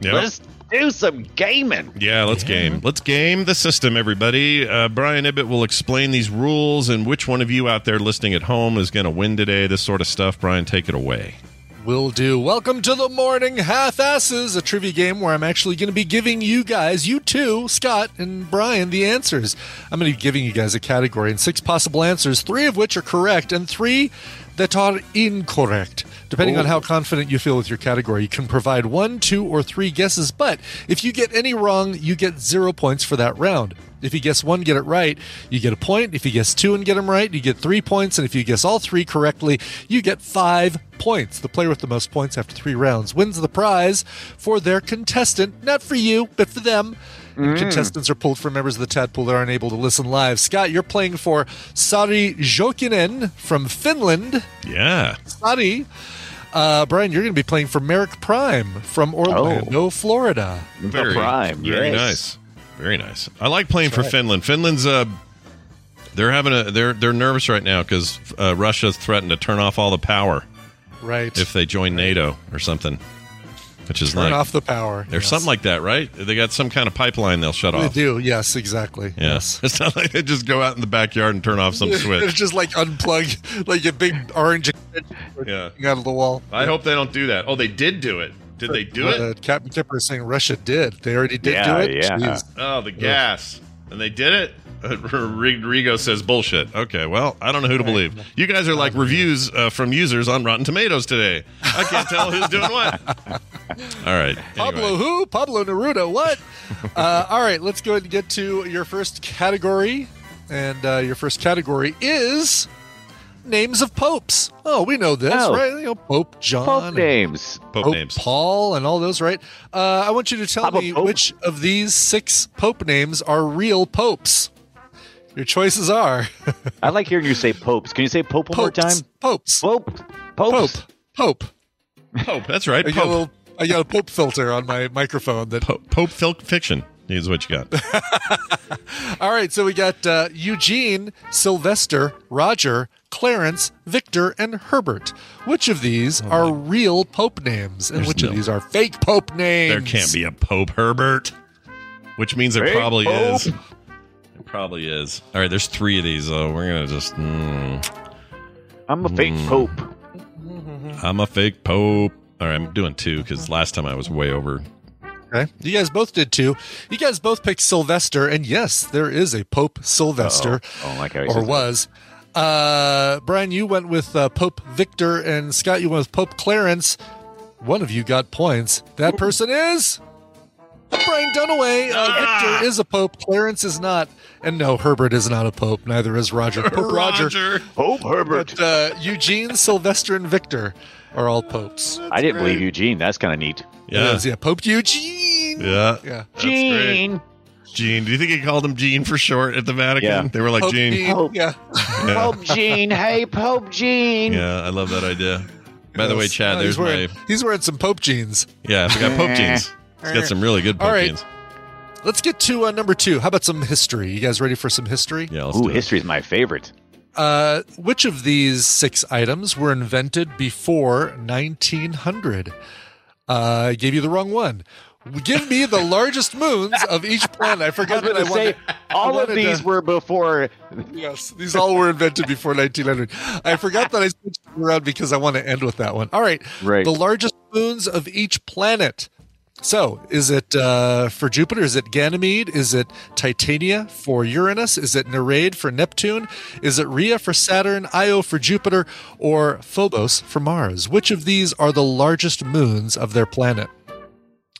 S1: Yep.
S5: Let's do some gaming.
S1: Yeah, let's game. Let's game the system, everybody. Uh, Brian Ibbett will explain these rules and which one of you out there listening at home is going to win today. This sort of stuff. Brian, take it away.
S2: Will do. Welcome to the Morning Half Asses, a trivia game where I'm actually going to be giving you guys, you two, Scott and Brian, the answers. I'm going to be giving you guys a category and six possible answers, three of which are correct and three that are incorrect. Depending on oh. how confident you feel with your category, you can provide one, two, or three guesses. But if you get any wrong, you get zero points for that round. If you guess one, get it right, you get a point. If you guess two and get them right, you get three points. And if you guess all three correctly, you get five points. The player with the most points after three rounds wins the prize for their contestant. Not for you, but for them. And Contestants are pulled from members of the Tadpool that are unable to listen live. Scott, you're playing for Sari Jokinen from Finland.
S1: Yeah.
S2: Sari. Uh, Brian, you're going to be playing for Merrick Prime from Orlando, No, Florida.
S1: Very,
S5: prime,
S1: very
S5: yes.
S1: nice. Very nice. I like playing for Finland. Finland's uh they're having a they're they're nervous right now because uh, Russia's threatened to turn off all the power
S2: Right.
S1: if they join NATO or something, which is
S2: Turn
S1: like
S2: off the power.
S1: there's
S2: Yes.
S1: something like that, right? They got some kind of pipeline they'll shut
S2: They
S1: off.
S2: do. Yes, exactly.
S1: Yeah.
S2: Yes.
S1: It's not like they just go out in the backyard and turn off some switch.
S2: It's just like unplug, like a big orange extension
S1: Yeah.
S2: out of the wall.
S1: I hope they don't do that. Oh, they did do it. Did they do it?
S2: Uh, Captain Kipper is saying Russia did. They already did
S5: Yeah,
S2: do it.
S5: yeah.
S2: Jeez.
S1: Oh, the gas. And they did it? Uh, Rigo says bullshit. Okay, well, I don't know who to believe. You guys are like reviews uh, from users on Rotten Tomatoes today. I can't tell who's doing what. All right.
S2: Pablo who? Pablo Neruda. What? uh, all right, let's go ahead and get to your first category. And uh, your first category is names of popes. Oh, we know this,
S5: Oh.
S2: right? You know, Pope John.
S5: Pope names.
S1: Pope
S2: Pope
S1: names.
S2: Paul and all those, right? Uh, I want you to tell
S5: Papa
S2: me
S5: Pope.
S2: which of these six pope names are real popes. Your choices are
S5: I like hearing you say popes. Can you say pope one more
S2: popes,
S5: time?
S2: popes,
S5: Pope.
S2: pope,
S5: Popes.
S2: pope.
S1: Pope. That's right.
S2: I got, a
S1: Pope.
S2: little, I got a pope filter on my microphone. That
S1: Pope, Pope fil- fiction is what you got.
S2: all right. So we got uh, Eugene, Sylvester, Roger, Clarence, Victor, and Herbert. Which of these are real pope names, and
S1: There's
S2: which
S1: no-
S2: of these are fake pope names?
S1: there can't be a Pope Herbert, which means there
S5: Fake
S1: probably
S5: Pope.
S1: is. It probably is. All right, there's three of these, though. We're going to just. Mm,
S5: I'm a fake
S1: Mm.
S5: pope.
S1: I'm a fake Pope. All right, I'm doing two because last time I was way over.
S2: Okay. You guys both did two. You guys both picked Sylvester, and yes, there is a Pope Sylvester,
S5: Oh, like how he
S2: or
S5: says that.
S2: was. Uh, Brian, you went with uh, Pope Victor, and Scott, you went with Pope Clarence. One of you got points. That person is Brian Dunaway. Uh, Victor is a Pope. Clarence is not. And no, Herbert is not a Pope. Neither is Roger. Pope Roger.
S5: Pope Herbert.
S2: But uh, Eugene, Sylvester, and Victor are all popes.
S5: I didn't believe Eugene. That's kind of neat.
S1: Yeah.
S2: Yes, yeah. Pope Eugene.
S1: Yeah.
S2: Yeah.
S5: Gene.
S1: Gene. Do you think he called him Gene for short at the Vatican?
S5: Yeah.
S1: They were like
S2: Pope
S1: Gene.
S5: Pope.
S2: Yeah.
S1: Yeah.
S5: Pope Gene. Hey, Pope Gene.
S1: Yeah, I love that idea. By the way, Chad,
S2: Uh,
S1: there's
S2: he's wearing,
S1: my
S2: he's wearing some Pope jeans.
S1: yeah. We got Pope jeans. He's got some really good Pope
S2: All right. Let's get to uh, number two. How about some history? You guys ready for some history?
S1: Yeah, let's
S5: Ooh,
S1: do it.
S5: history's my favorite.
S2: Uh, which of these six items were invented before 1900? Uh, I gave you the wrong one. Give me the largest moons of each planet. I
S5: I was
S2: forgot that I
S5: to say,
S2: wanted. I
S5: all of these
S2: to-
S5: were before.
S2: Yes, these all were invented before 1900. I forgot that I switched around because I want to end with that one. All right.
S5: Right.
S2: The largest moons of each planet. So, is it uh, for Jupiter? Is it Ganymede? Is it Titania for Uranus? Is it Nereid for Neptune? Is it Rhea for Saturn, Io for Jupiter, or Phobos for Mars? Which of these are the largest moons of their planet?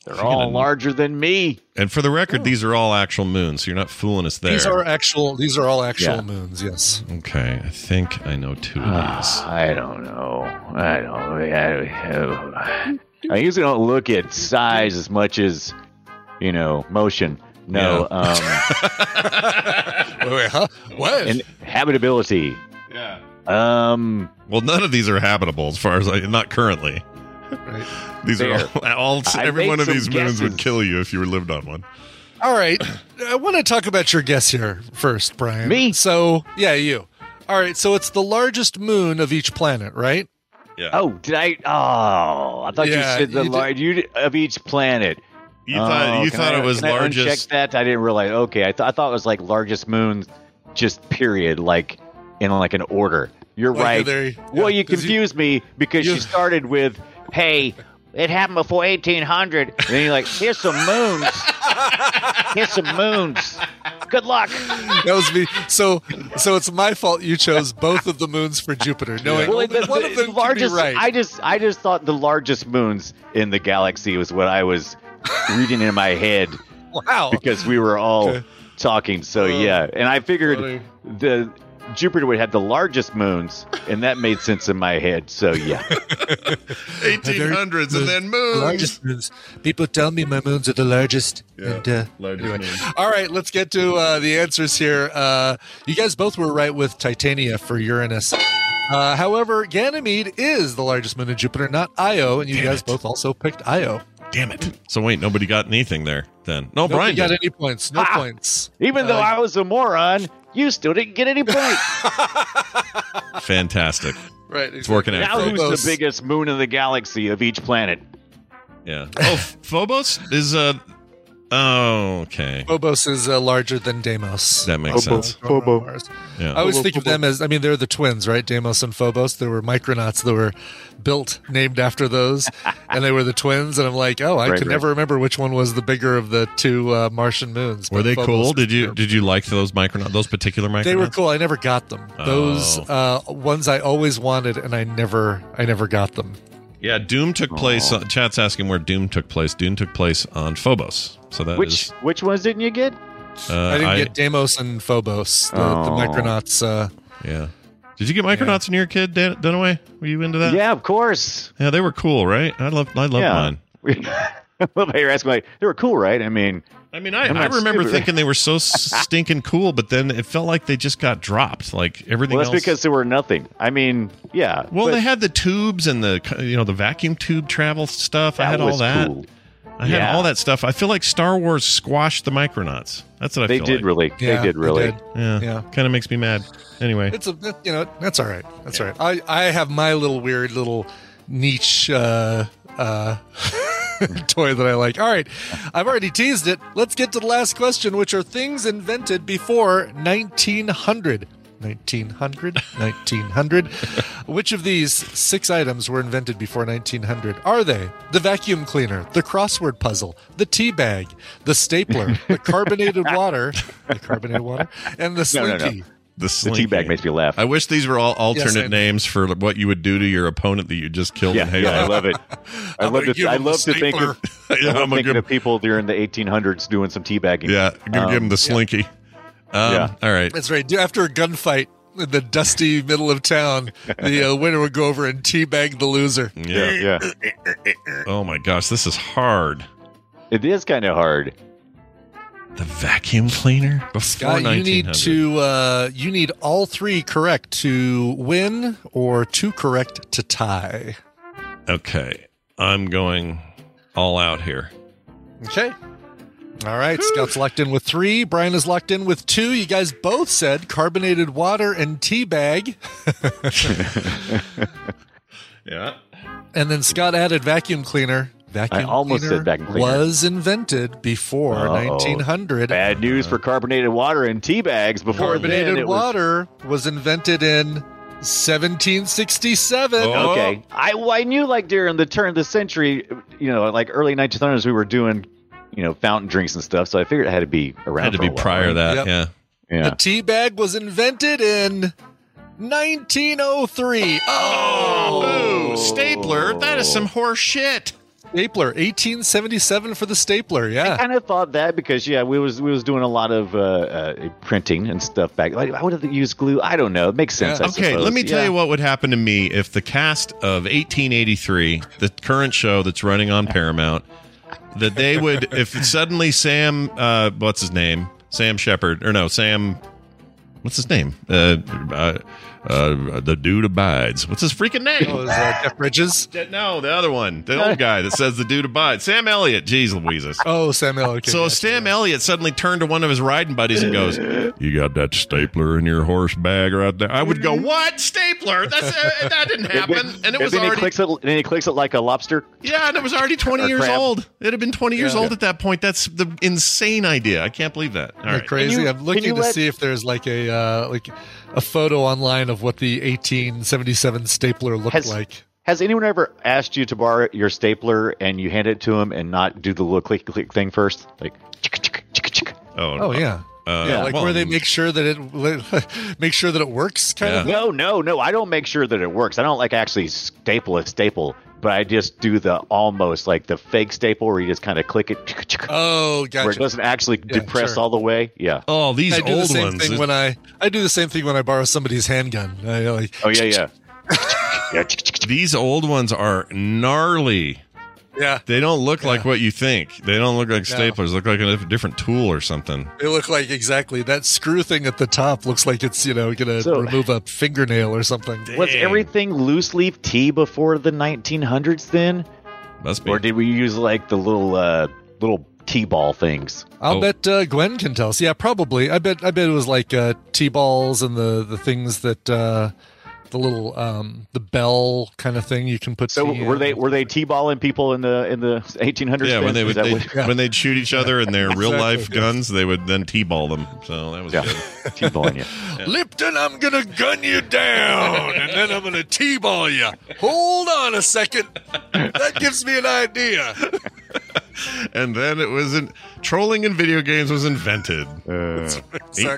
S5: They're all larger than me.
S1: And for the record, these are all actual moons, so you're not fooling us there.
S2: These are actual. These are all actual
S5: Yeah.
S2: moons. Yes.
S1: okay. I think I know two of these.
S5: I don't know. I don't. I, I usually don't look at size as much as, you know, motion. No,
S2: Wait, wait, huh? What?
S5: um, and habitability.
S1: Yeah.
S5: Um,
S1: Well, none of these are habitable as far as I not currently.
S2: Right.
S1: These
S5: Fair.
S1: are all, all every one of
S5: some
S1: these moons would kill you if you lived on one.
S2: All right. I want to talk about your guess here first, Brian.
S5: Me?
S2: So, yeah, you. All right. So it's the largest moon of each planet, right?
S1: Yeah.
S5: oh, did I? Oh, I thought
S2: Yeah,
S5: you said the
S2: you
S5: large you, of each planet.
S1: You thought oh, you
S5: Oh,
S1: thought
S5: I-
S1: it was
S5: can I
S1: largest.
S5: that I didn't realize. Okay, I, th- I thought it was like largest moon, just period, like in like an order. You're
S2: Like,
S5: right. well,
S2: yeah,
S5: you
S2: 'cause you-
S5: confused me because you,
S2: you-
S5: started with, "Hey, it happened before 1800," and then you're like, "Here's some moons. Here's some moons. Good luck."
S2: That was me. So, so it's my fault you chose both of the moons for Jupiter, knowing
S5: Well, the,
S2: one
S5: the
S2: of them
S5: largest.
S2: right.
S5: I just, I just thought the largest moons in the galaxy was what I was reading in my head.
S2: wow.
S5: because we were all
S2: Okay.
S5: talking. So oh, yeah, and I figured
S2: funny.
S5: the Jupiter would have the largest moons, and that made sense in my head. So yeah,
S1: 1800s and then moons.
S2: largest moons. People tell me my moons are the largest. And, uh,
S1: Largest
S2: anyway.
S1: moons.
S2: All right, let's get to uh, the answers here. Uh, you guys both were right with Titania for Uranus. Uh, however, Ganymede is the largest moon of Jupiter, not Io, and you
S1: Damn
S2: guys
S1: it.
S2: both also picked Io.
S1: Damn it! So wait, nobody got anything there then. No,
S2: Nobody
S1: Brian
S2: got
S1: did.
S2: any points. No
S5: Ah!
S2: points.
S5: even though
S2: Uh,
S5: I was a moron, you still didn't get any points.
S1: Fantastic.
S2: Right,
S1: It's working out.
S5: now who's
S2: Phobos.
S5: the biggest moon in the galaxy of each planet?
S1: Yeah. Oh, Phobos is uh Oh, okay.
S2: Phobos is uh, larger than Deimos.
S1: That makes sense.
S2: Phobo.
S1: Yeah.
S2: I always think of them as, I mean, they're the twins, right? Deimos and Phobos. There were micronauts that were built named after those, and they were the twins. And I'm like, oh, I
S5: Right,
S2: could
S5: right.
S2: never remember which one was the bigger of the two uh, Martian moons.
S1: Were they
S2: Phobos
S1: cool? Did you did you like those micronauts? Those particular micronauts?
S2: They were cool. I never got them. Those
S1: Oh.
S2: uh, ones I always wanted, and I never, I never got them.
S1: Yeah, Doom took place. Uh, chat's asking where Doom took place. Doom took place on Phobos. So that is.
S5: Which which ones didn't you get?
S1: uh,
S2: I didn't get Deimos and Phobos, the, the micronauts. Uh,
S1: Yeah. Did you get micronauts when you were a kid, Dan- Dunaway? Were you into that?
S5: Yeah, of course.
S1: Yeah, they were cool, right? I love I love
S5: Yeah.
S1: mine.
S5: I love how you're asking like they were cool, right? I mean,
S1: I mean, I,
S5: I'm
S1: I
S5: not
S1: remember
S5: stupid.
S1: thinking they were so stinking cool, but then it felt like they just got dropped. Like everything
S5: well, that's
S1: else.
S5: because they were nothing. I mean, yeah.
S1: well,
S5: but
S1: they had the tubes and the you know the vacuum tube travel stuff. I had all that.
S5: cool.
S1: I had
S5: Yeah.
S1: all that stuff. I feel like Star Wars squashed the micronauts. That's what I
S5: They
S1: feel
S5: did
S1: like.
S5: really.
S2: Yeah,
S5: they did
S2: they
S5: really.
S2: did.
S1: Yeah,
S2: Yeah.
S1: kind of makes me mad. Anyway,
S2: It's a you know that's all right. That's all right. I I have my little weird little niche uh, uh, toy that I like. All right, I've already teased it. Let's get to the last question, which are things invented before 1900. 1900 1900 which of these six items were invented before 1900 are they the vacuum cleaner the crossword puzzle the tea bag the stapler the carbonated water the carbonated water and the
S5: No, no, no.
S2: Slinky
S1: the
S5: The
S1: slinky.
S5: tea bag makes me laugh.
S1: I wish these were all alternate
S2: Yes,
S1: names for what you would do to your opponent that you just killed
S5: yeah,
S1: in
S5: yeah, I love it. I love
S2: gonna
S5: I love to think of.
S1: Yeah,
S5: I love
S1: I'm gonna
S5: thinking
S1: give-
S5: of people during the 1800s doing some teabagging.
S1: Yeah, I'm gonna give him
S5: Um,
S1: the slinky. Um,
S5: Yeah.
S1: All right.
S2: That's right. After a gunfight in the dusty middle of town, the uh, winner would go over and teabag the loser.
S1: Yeah.
S5: yeah.
S1: Oh my gosh, this is hard.
S5: It is kind of hard.
S1: The vacuum cleaner before
S2: Scott, you need to uh, you need all three correct to win, or two correct to tie.
S1: Okay, I'm going all out here.
S2: Okay. All right, Scott's locked in with three. Brian is locked in with two. You guys both said carbonated water and tea bag,
S1: Yeah.
S2: and then Scott added vacuum cleaner. Vacuum
S5: I almost
S2: cleaner
S5: said vacuum cleaner.
S2: was invented before
S5: Uh-oh.
S2: 1900.
S5: Bad news for carbonated water and tea bags. Before then,
S2: Carbonated
S5: it
S2: water was invented in 1767.
S1: Oh.
S5: Okay, I I knew like during the turn of the century, you know, like early 1900s, we were doing, you know, fountain drinks and stuff. So I figured it had to be around.
S1: Had to
S5: for
S1: be
S5: a while,
S1: prior
S5: right?
S1: that.
S2: Yep.
S1: Yeah.
S5: Yeah.
S2: The tea bag was invented in 1903. Oh,
S1: Ooh, oh, stapler. That is some horse shit.
S2: Stapler, 1877 for the stapler. Yeah.
S5: I kind of thought that because yeah, we was we was doing a lot of uh, uh, printing and stuff back. Like, why would have used glue? I don't know. It makes sense.
S2: Yeah.
S5: I
S1: Okay, let me tell
S5: Yeah.
S1: you what would happen to me if the cast of 1883, the current show that's running on Paramount, that they would, if suddenly Sam, uh, what's his name? Sam Shepard, or no, Sam, what's his name? Uh, uh, the dude abides. What's his freaking name?
S2: Oh, is uh, Jeff Bridges?
S1: No, the other one, the old guy that says the dude abides. Sam Elliott. Jeez Louises.
S2: Oh, Sam Elliott.
S1: So Sam
S2: yes.
S1: Elliott suddenly turned to one of his riding buddies and goes, "You got that stapler in your horse bag right there?" I would go, "What stapler? That's uh, that didn't happen." And it was
S5: then he
S1: already
S5: clicks it. And he clicks it like a lobster.
S1: yeah, and it was already twenty years
S5: crab.
S1: old. It had been twenty years
S2: Yeah.
S1: old at that point. That's the insane idea. I can't believe that. All
S2: Isn't that
S1: right.
S2: crazy.
S5: You-
S2: I'm looking to
S5: let-
S2: see if there's like a uh, like a photo online of what the 1877 stapler looked
S5: Has-
S2: like.
S5: Has anyone ever asked you to borrow your stapler and you hand it to them and not do the little click click thing first? Like, chick, chick, chick, chick.
S1: Oh,
S2: Oh yeah,
S1: Uh,
S2: yeah, like
S1: well,
S2: where they make sure that it make sure that it works, kind of.
S5: no, no, no. I don't make sure that it works. I don't like actually staple a staple, but I just do the almost like the fake staple where you just kind of click it, chick, chick,
S2: Oh,
S5: where it
S2: gotcha.
S5: doesn't actually
S2: Yeah,
S5: depress
S2: sure.
S5: all the way. Yeah.
S1: Oh, these
S2: I do the
S1: old
S2: same
S1: ones.
S2: thing when I I do the same thing when I borrow somebody's handgun. I like
S5: Oh yeah, yeah.
S1: these old ones are gnarly.
S2: Yeah.
S1: They don't look like what you think. They don't look like staplers. They look like a different tool or something.
S2: They look like exactly that screw thing at the top looks like it's you know gonna
S5: So-
S2: remove a fingernail or something.
S5: Was everything loose leaf tea before the 1900s then,
S1: Must be.
S5: or did we use like the little uh, little tea ball things?
S2: I'll
S1: Oh.
S2: bet uh, Gwen can tell us. Yeah, probably. I bet. I bet it was like uh, t-balls and the the things that uh, the little um, the bell kind of thing you can put.
S5: So were
S2: in.
S5: they were they t-balling people in the in the 1800s?
S1: yeah,
S5: then?
S1: when they would they,
S5: what-
S2: Yeah.
S1: when they'd shoot each other in their real life
S2: yes.
S1: guns, they would then t-ball them. So that was
S5: yeah,
S1: good.
S5: t-balling you.
S2: Lipton, I'm gonna gun you down, and then I'm gonna t-ball you. Hold on a second. That gives me an idea.
S1: And then it was in, trolling in video games was invented.
S5: Uh,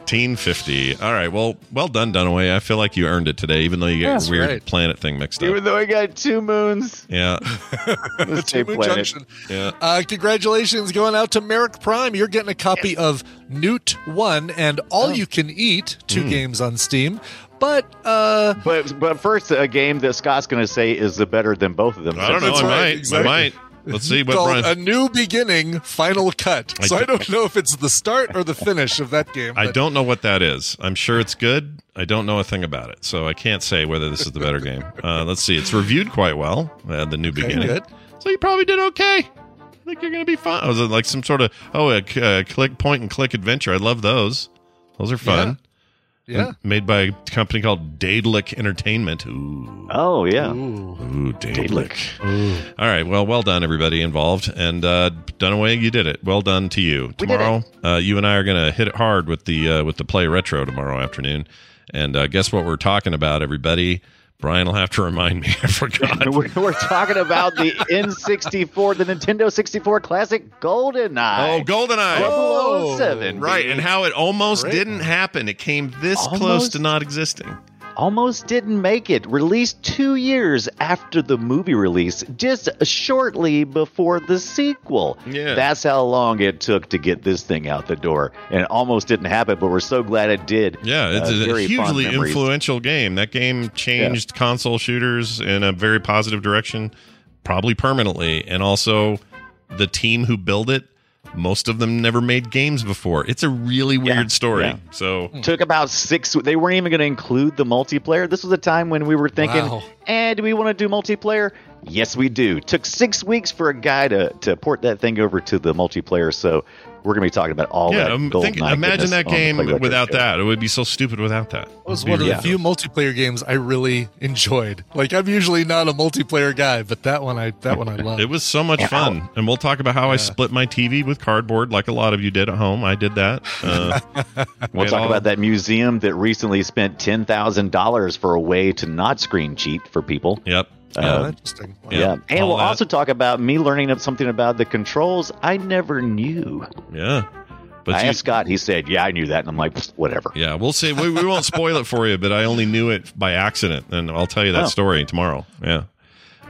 S1: 1850. All right. Well, well done, Dunaway. I feel like you earned it today, even though you got
S2: That's
S1: your weird
S2: right.
S1: planet thing mixed up.
S5: Even though I got two moons,
S1: Yeah.
S5: the
S2: Two-Moon
S5: planet.
S2: Junction.
S1: Yeah.
S2: Uh, congratulations going out to Merrick Prime. You're getting a copy of Newt One and All
S1: Oh.
S2: You Can Eat, two games on Steam. But uh,
S5: But but first, a game that Scott's going to say is the better than both of them.
S1: I don't know.
S2: That's
S1: I
S2: right,
S1: might.
S2: exactly.
S1: I might. Let's see what Brian.
S2: A New Beginning Final Cut.
S1: I
S2: so I don't know if it's the start or the finish of that game.
S1: I
S2: but-
S1: don't know what that is. I'm sure it's good. I don't know a thing about it, so I can't say whether this is the better game. Uh, let's see. It's reviewed quite well. Uh, the new
S2: Okay,
S1: beginning.
S2: good.
S1: So you probably did okay. I think you're going to be fine. Was it like some sort of oh a uh, click point and click adventure? I love those. Those are fun.
S2: Yeah.
S1: Made by a company called Daedalic Entertainment. Ooh.
S5: Oh yeah.
S2: Ooh.
S1: Ooh, Daedalic. All right. Well, well done, everybody involved. And uh, Dunaway, you did it. Well done to you.
S5: We did
S1: Tomorrow, uh, you and I are going to hit it hard with the uh, with the play retro tomorrow afternoon. And uh, guess what we're talking about, everybody? Brian will have to remind me. I forgot.
S5: We're, we're talking about the N64, the Nintendo 64 classic goldeneye.
S1: Oh,
S5: GoldenEye.
S1: GoldenEye.
S5: 007.
S1: Right, and how it almost
S2: Great.
S1: didn't happen. It came this close to not existing.
S5: Almost didn't make it. Released two years after the movie release, just shortly before the sequel.
S1: Yeah.
S5: That's how long it took to get this thing out the door. And it almost didn't happen, but we're so glad it did.
S1: Yeah, it's
S5: Uh,
S1: a hugely influential game. That game changed console shooters in a very positive direction, probably permanently. And also, the team who built it, most of them never made games before. It's a really weird
S5: Yeah,
S1: story.
S5: yeah.
S1: So, hmm.
S5: Took about six. They weren't even going to include the multiplayer. This was a time when we were thinking,
S2: Wow.
S5: "And do we want to do multiplayer?" Yes, we do. Took six weeks for a guy to, to port that thing over to the multiplayer. So we're going to be talking about all
S1: yeah,
S5: that.
S1: um, think, imagine that game without
S5: Show.
S1: that. It would be so stupid without that.
S2: It was one of the few multiplayer games I really enjoyed. Like I'm usually not a multiplayer guy, but that one I that one I love.
S1: It was so much fun. And we'll talk about how I split my TV with cardboard like a lot of you did at home. I did that. Uh,
S5: We'll talk
S1: all-
S5: about that museum that recently spent ten thousand dollars for a way to not screen cheat for people.
S1: Yep.
S2: Oh,
S5: Uh,
S2: interesting.
S1: Yeah,
S5: Yeah, and
S1: all
S5: we'll
S1: that.
S5: also talk about me learning up something about the controls I never knew.
S1: Yeah. But
S5: I
S1: you-
S5: asked Scott. He said, "Yeah, I knew that," and I'm like, "Whatever."
S1: Yeah, we'll see. We, we won't spoil it for you, but I only knew it by accident, and I'll tell you that
S5: Oh.
S1: story tomorrow. Yeah,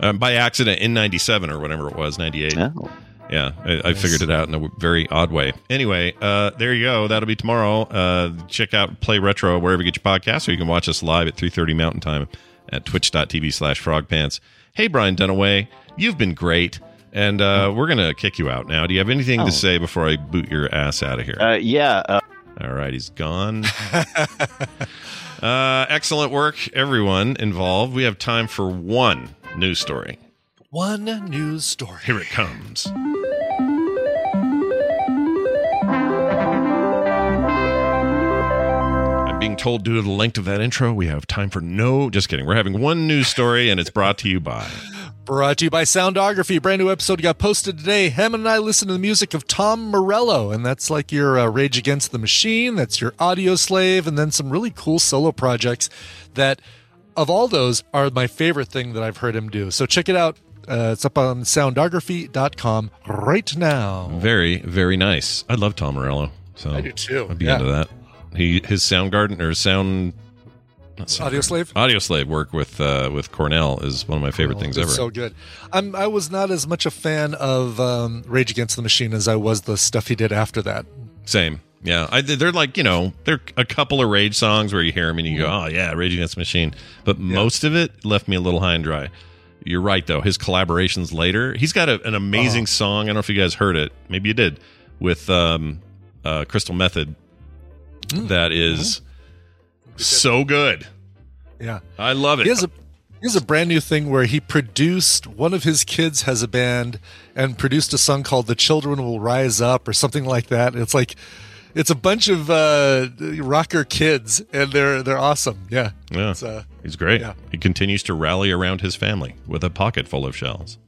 S1: um, by accident in '97 or whatever it was, '98.
S5: Oh.
S1: Yeah, I, I figured it out in a very odd way. Anyway, uh, there you go. That'll be tomorrow. Uh, check out Play Retro wherever you get your podcasts, or you can watch us live at 3:30 Mountain Time at Twitch.tv/slash Frogpants. Hey, Brian Dunaway, you've been great, and uh, we're gonna kick you out now. Do you have anything
S5: Oh.
S1: to say before I boot your ass out of here?
S5: Uh, yeah, uh,
S1: All right, he's gone. Uh, excellent work, everyone involved. We have time for one news story.
S2: One news story.
S1: Here it comes. Being told due to the length of that intro, we have time for no. Just kidding. We're having one news story, and it's brought to you by.
S2: Brought to you by Soundography. Brand new episode got posted today. Hem and I listen to the music of Tom Morello, and that's like your uh, Rage Against the Machine. That's your Audioslave, and then some really cool solo projects that, of all those, are my favorite thing that I've heard him do. So check it out. Uh, it's up on soundography.com right now.
S1: Very, very nice. I love Tom Morello. So
S2: I do too.
S1: I'd be
S2: Yeah.
S1: into that. He his Soundgarden or Sound Audioslave?
S2: Audio Slave
S1: work with uh, with Cornell is one of my favorite things ever.
S2: so good. I'm, I was not as much a fan of um, Rage Against the Machine as I was the stuff he did after that.
S1: Same. Yeah, I, they're like you know they're a couple of Rage songs where you hear them and you go, oh yeah, Rage Against the Machine. But most of it left me a little high and dry. You're right though. His collaborations later, he's got a, an amazing song. I don't know if you guys heard it. Maybe you did with um, uh, Crystal Method. That is so good.
S2: Yeah.
S1: I love it.
S2: He has a he has a brand new thing where he produced one of his kids has a band and produced a song called "The Children Will Rise Up" or something like that. It's like it's a bunch of uh, rocker kids and they're they're awesome. Yeah,
S1: Yeah.
S2: It's, uh,
S1: He's great.
S2: yeah.
S1: He continues to rally around his family with a pocket full of shells.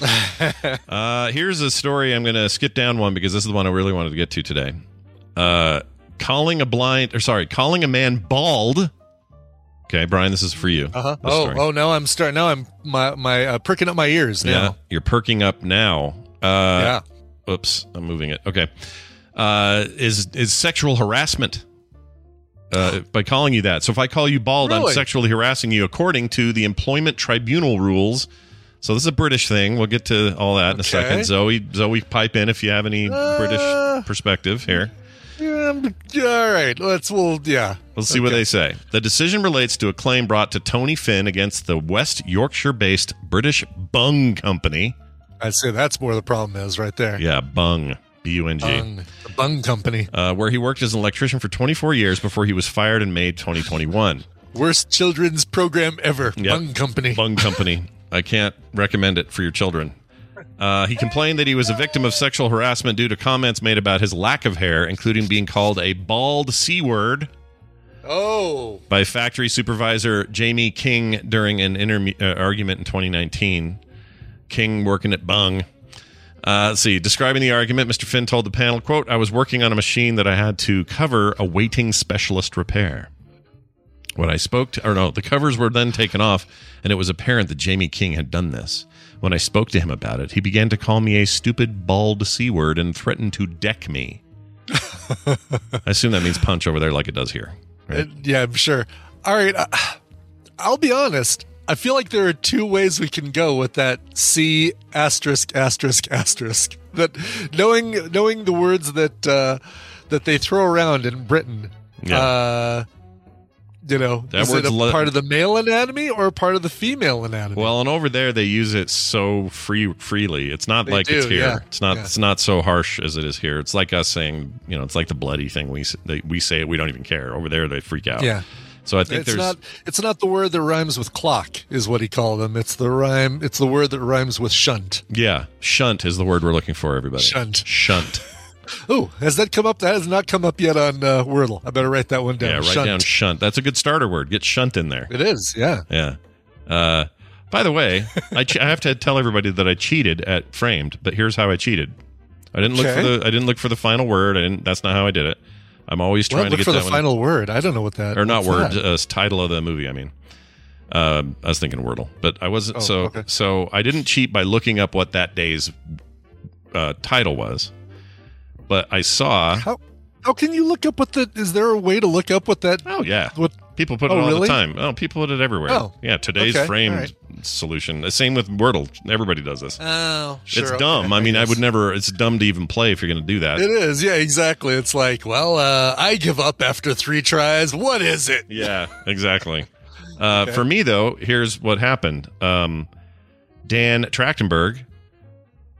S1: uh, here's a story. I'm going to skip down one because this is the one I really wanted to get to today. Uh, calling a blind, or sorry, calling a man bald. Okay, Brian, this is for you.
S2: uh-huh.
S1: This
S2: Oh,
S1: story.
S2: oh, now I'm starting. Now I'm my my uh, pricking up my ears
S1: yeah.
S2: now.
S1: You're perking up now. Uh,
S2: yeah.
S1: Oops, I'm moving it. Okay. Uh, is is sexual harassment uh, by calling you that? So if I call you bald, I'm sexually harassing you according to the employment tribunal rules. So this is a British thing. We'll get to all that in a second. Zoe, Zoe, pipe in if you have any
S2: Uh,
S1: British perspective here.
S2: Yeah, all right. Let's. Well, yeah.
S1: Let's see what they say. The decision relates to a claim brought to Tony Finn against the West Yorkshire-based British Bung Company.
S2: I'd say that's where the problem is, right there.
S1: Yeah, Bung, B-U-N-G.
S2: Bung, the Bung Company,
S1: uh, where he worked as an electrician for 24 years before he was fired in May 2021.
S2: worst children's program ever.
S1: Yep.
S2: Bung Company.
S1: Bung Company. I can't recommend it for your children. Uh, he complained that he was a victim of sexual harassment due to comments made about his lack of hair, including being called a bald C word
S2: Oh,
S1: by factory supervisor Jamie King during an uh, argument in 2019. King working at Bung. Uh, let's see. Describing the argument, Mr. Finn told the panel, "quote I was working on a machine that I had to cover a waiting specialist repair. When I spoke to, or no, the covers were then taken off, and it was apparent that Jamie King had done this. When I spoke to him about it, he began to call me a stupid, bald c word and threatened to deck me. I assume that means punch over there, like it does here. Right?
S2: Uh, yeah, I'm sure. All right, uh, I'll be honest. I feel like there are two ways we can go with that C asterisk asterisk asterisk. That knowing knowing the words that uh, that they throw around in Britain.
S1: Yeah.
S2: Uh, you know,
S1: That
S2: is it a
S1: le-
S2: part of the male anatomy or part of the female anatomy?
S1: Well, and over there they use it so free freely. It's not
S2: They
S1: like it's here.
S2: yeah.
S1: It's not.
S2: Yeah.
S1: It's not so harsh as it is here. It's like us saying, you know, it's like the bloody thing. We they, we say it. We don't even care. Over there they freak out.
S2: yeah.
S1: So I think
S2: It's
S1: there's.
S2: not. It's not the word that rhymes with clock, is what he called them. It's the rhyme. It's the word that rhymes with shunt.
S1: yeah, shunt is the word we're looking for. Everybody.
S2: Shunt.
S1: Shunt.
S2: Oh, has that come up? That has not come up yet on uh, Wordle. I better write that one down.
S1: yeah, write
S2: Shunt.
S1: down shunt. That's a good starter word. Get shunt in there.
S2: It is. Yeah.
S1: Yeah. Uh, by the way, I, che- I have to tell everybody that I cheated at framed, but here's how I cheated. I didn't look for the I didn't look for the final word. I didn't. That's not how I did it. I'm always
S2: Well,
S1: trying to
S2: look
S1: get
S2: for the final word. I don't know what that
S1: or not word
S2: that?
S1: uh, title of the movie i mean um, i was thinking wordle but i wasn't
S2: Oh,
S1: so
S2: okay.
S1: so i didn't cheat by looking up what that day's uh, title was but i saw
S2: How how can you look up what the? Is there a way to look up what that?
S1: oh yeah
S2: What?
S1: people put
S2: Oh,
S1: it all
S2: really?
S1: the time oh people put it everywhere
S2: Oh,
S1: yeah today's
S2: okay,
S1: framed
S2: all right.
S1: solution the same with wordle everybody does this
S2: Oh,
S1: it's dumb i mean i would never it's dumb to even play if you're going to do that
S2: It is. Yeah. Exactly. It's like, well, uh, I give up after three tries. What is it?
S1: Yeah, exactly. Uh, For me, though, here's what happened. Um, Dan Trachtenberg,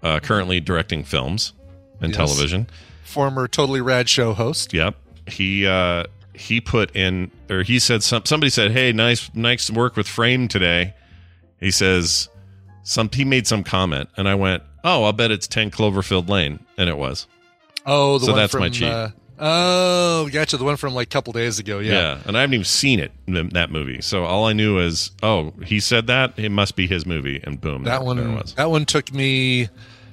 S1: uh, currently directing films and
S2: Yes.
S1: television.
S2: Former Totally Rad Show host.
S1: Yep. He uh, he put in, or he said some. Somebody said, "Hey, nice, nice work with frame today." He says, "Some." He made some comment, and I went, "Oh, I'll bet it's Ten Cloverfield Lane," and it was.
S2: Oh, the
S1: So
S2: one
S1: that's
S2: from,
S1: my cheat.
S2: Uh, oh, gotcha. The one from like a couple days ago.
S1: Yeah.
S2: Yeah.
S1: and I haven't even seen it that movie. So all I knew is, oh, he said that it must be his movie, and boom,
S2: that
S1: there
S2: one. That one took me.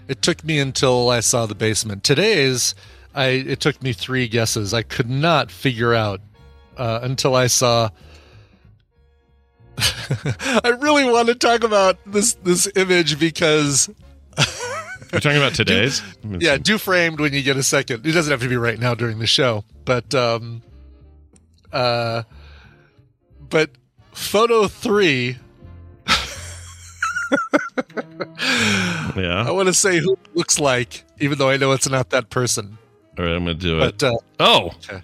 S2: It took me until I saw the basement. Today's, I it took me three guesses. I could not figure out uh, until I saw. I really want to talk about this this image because
S1: You're talking about today's?
S2: yeah, do framed when you get a second. It doesn't have to be right now during the show, but um, uh, but photo three.
S1: Yeah.
S2: I want to say who it looks like, even though I know it's not that person.
S1: All right, I'm gonna do it.
S2: Uh,
S1: oh,
S2: Okay.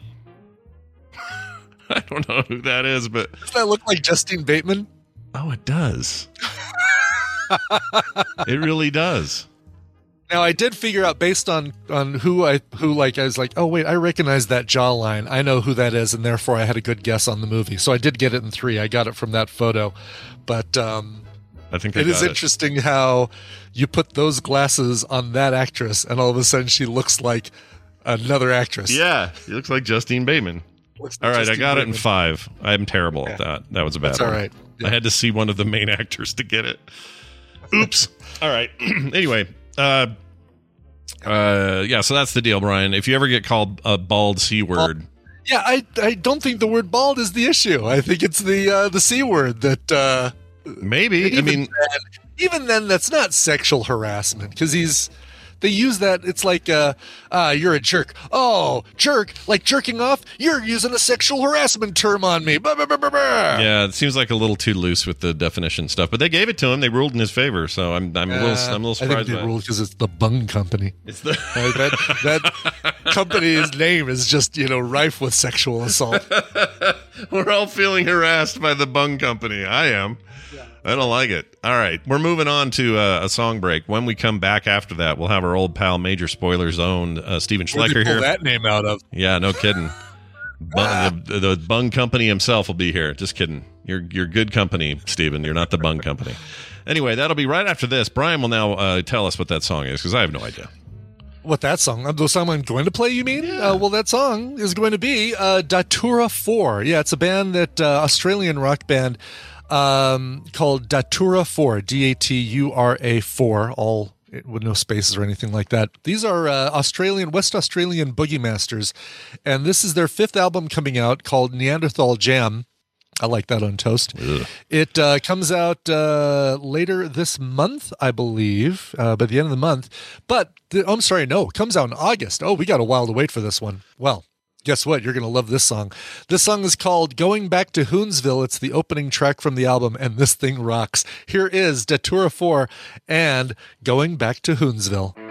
S1: I don't know who that is, but
S2: does that look like Justine Bateman?
S1: oh, it does. it really does.
S2: Now I did figure out based on on who I who like I was like, oh wait, I recognize that jawline. I know who that is, and therefore I had a good guess on the movie. So I did get it in three. I got it from that photo, but um,
S1: I think I
S2: it is
S1: got
S2: interesting how you put those glasses on that actress, and all of a sudden she looks like another actress.
S1: Yeah, he looks like Justine Bateman.
S2: Looks
S1: All
S2: like
S1: right, I
S2: Justine
S1: got it in five. I'm terrible at that. That was a bad
S2: That's all
S1: one.
S2: right.
S1: I had to see one of the main actors to get it. Oops. all right. anyway, uh, uh, yeah. So that's the deal, Brian. If you ever get called a bald c word,
S2: Yeah, I I don't think the word bald is the issue. I think it's the uh, the c word that. Uh,
S1: maybe. I mean,
S2: then, even then, that's not sexual harassment because he's. They use that. It's like, uh, uh, you're a jerk. Oh, jerk! Like jerking off. You're using a sexual harassment term on me. Bah.
S1: yeah, it seems like a little too loose with the definition stuff. But they gave it to him. They ruled in his favor. So I'm I'm a little
S2: Uh,
S1: I'm a little
S2: I think
S1: surprised.
S2: they ruled because it's the Bung Company.
S1: It's the
S2: Uh, that that company's name is just you know rife with sexual assault.
S1: We're all feeling harassed by the bung company. I am. I don't like it. All right, we're moving on to uh, a song break. When we come back after that, we'll have our old pal, Major Spoilers own uh, Stephen
S2: Where'd
S1: Schleicher here.
S2: that name out of?
S1: Yeah, no kidding. Bung, the, the bung company himself will be here. Just kidding. You're you're good company, Stephen. You're not the bung company. Anyway, that'll be right after this. Brian will now uh, tell us what that song is because I have no idea.
S2: What that song? Uh, The song I'm going to play, you mean? Uh, well, that song is going to be uh, Datura4. Yeah, it's a band that, uh, Australian rock band um, called Datura4, D A T U R A 4, all with no spaces or anything like that. These are uh, Australian, West Australian boogie masters, and this is their fifth album coming out called Neanderthal Jam. I like that on toast. It uh, comes out uh, later this month, I believe, uh, by the end of the month. But the, I'm sorry, no, it comes out in August. Oh, we got a while to wait for this one. Well, guess what? You're going to love this song. This song is called Going Back to Hoonsville. It's the opening track from the album, and this thing rocks. Here is Datura4 and Going Back to Hoonsville.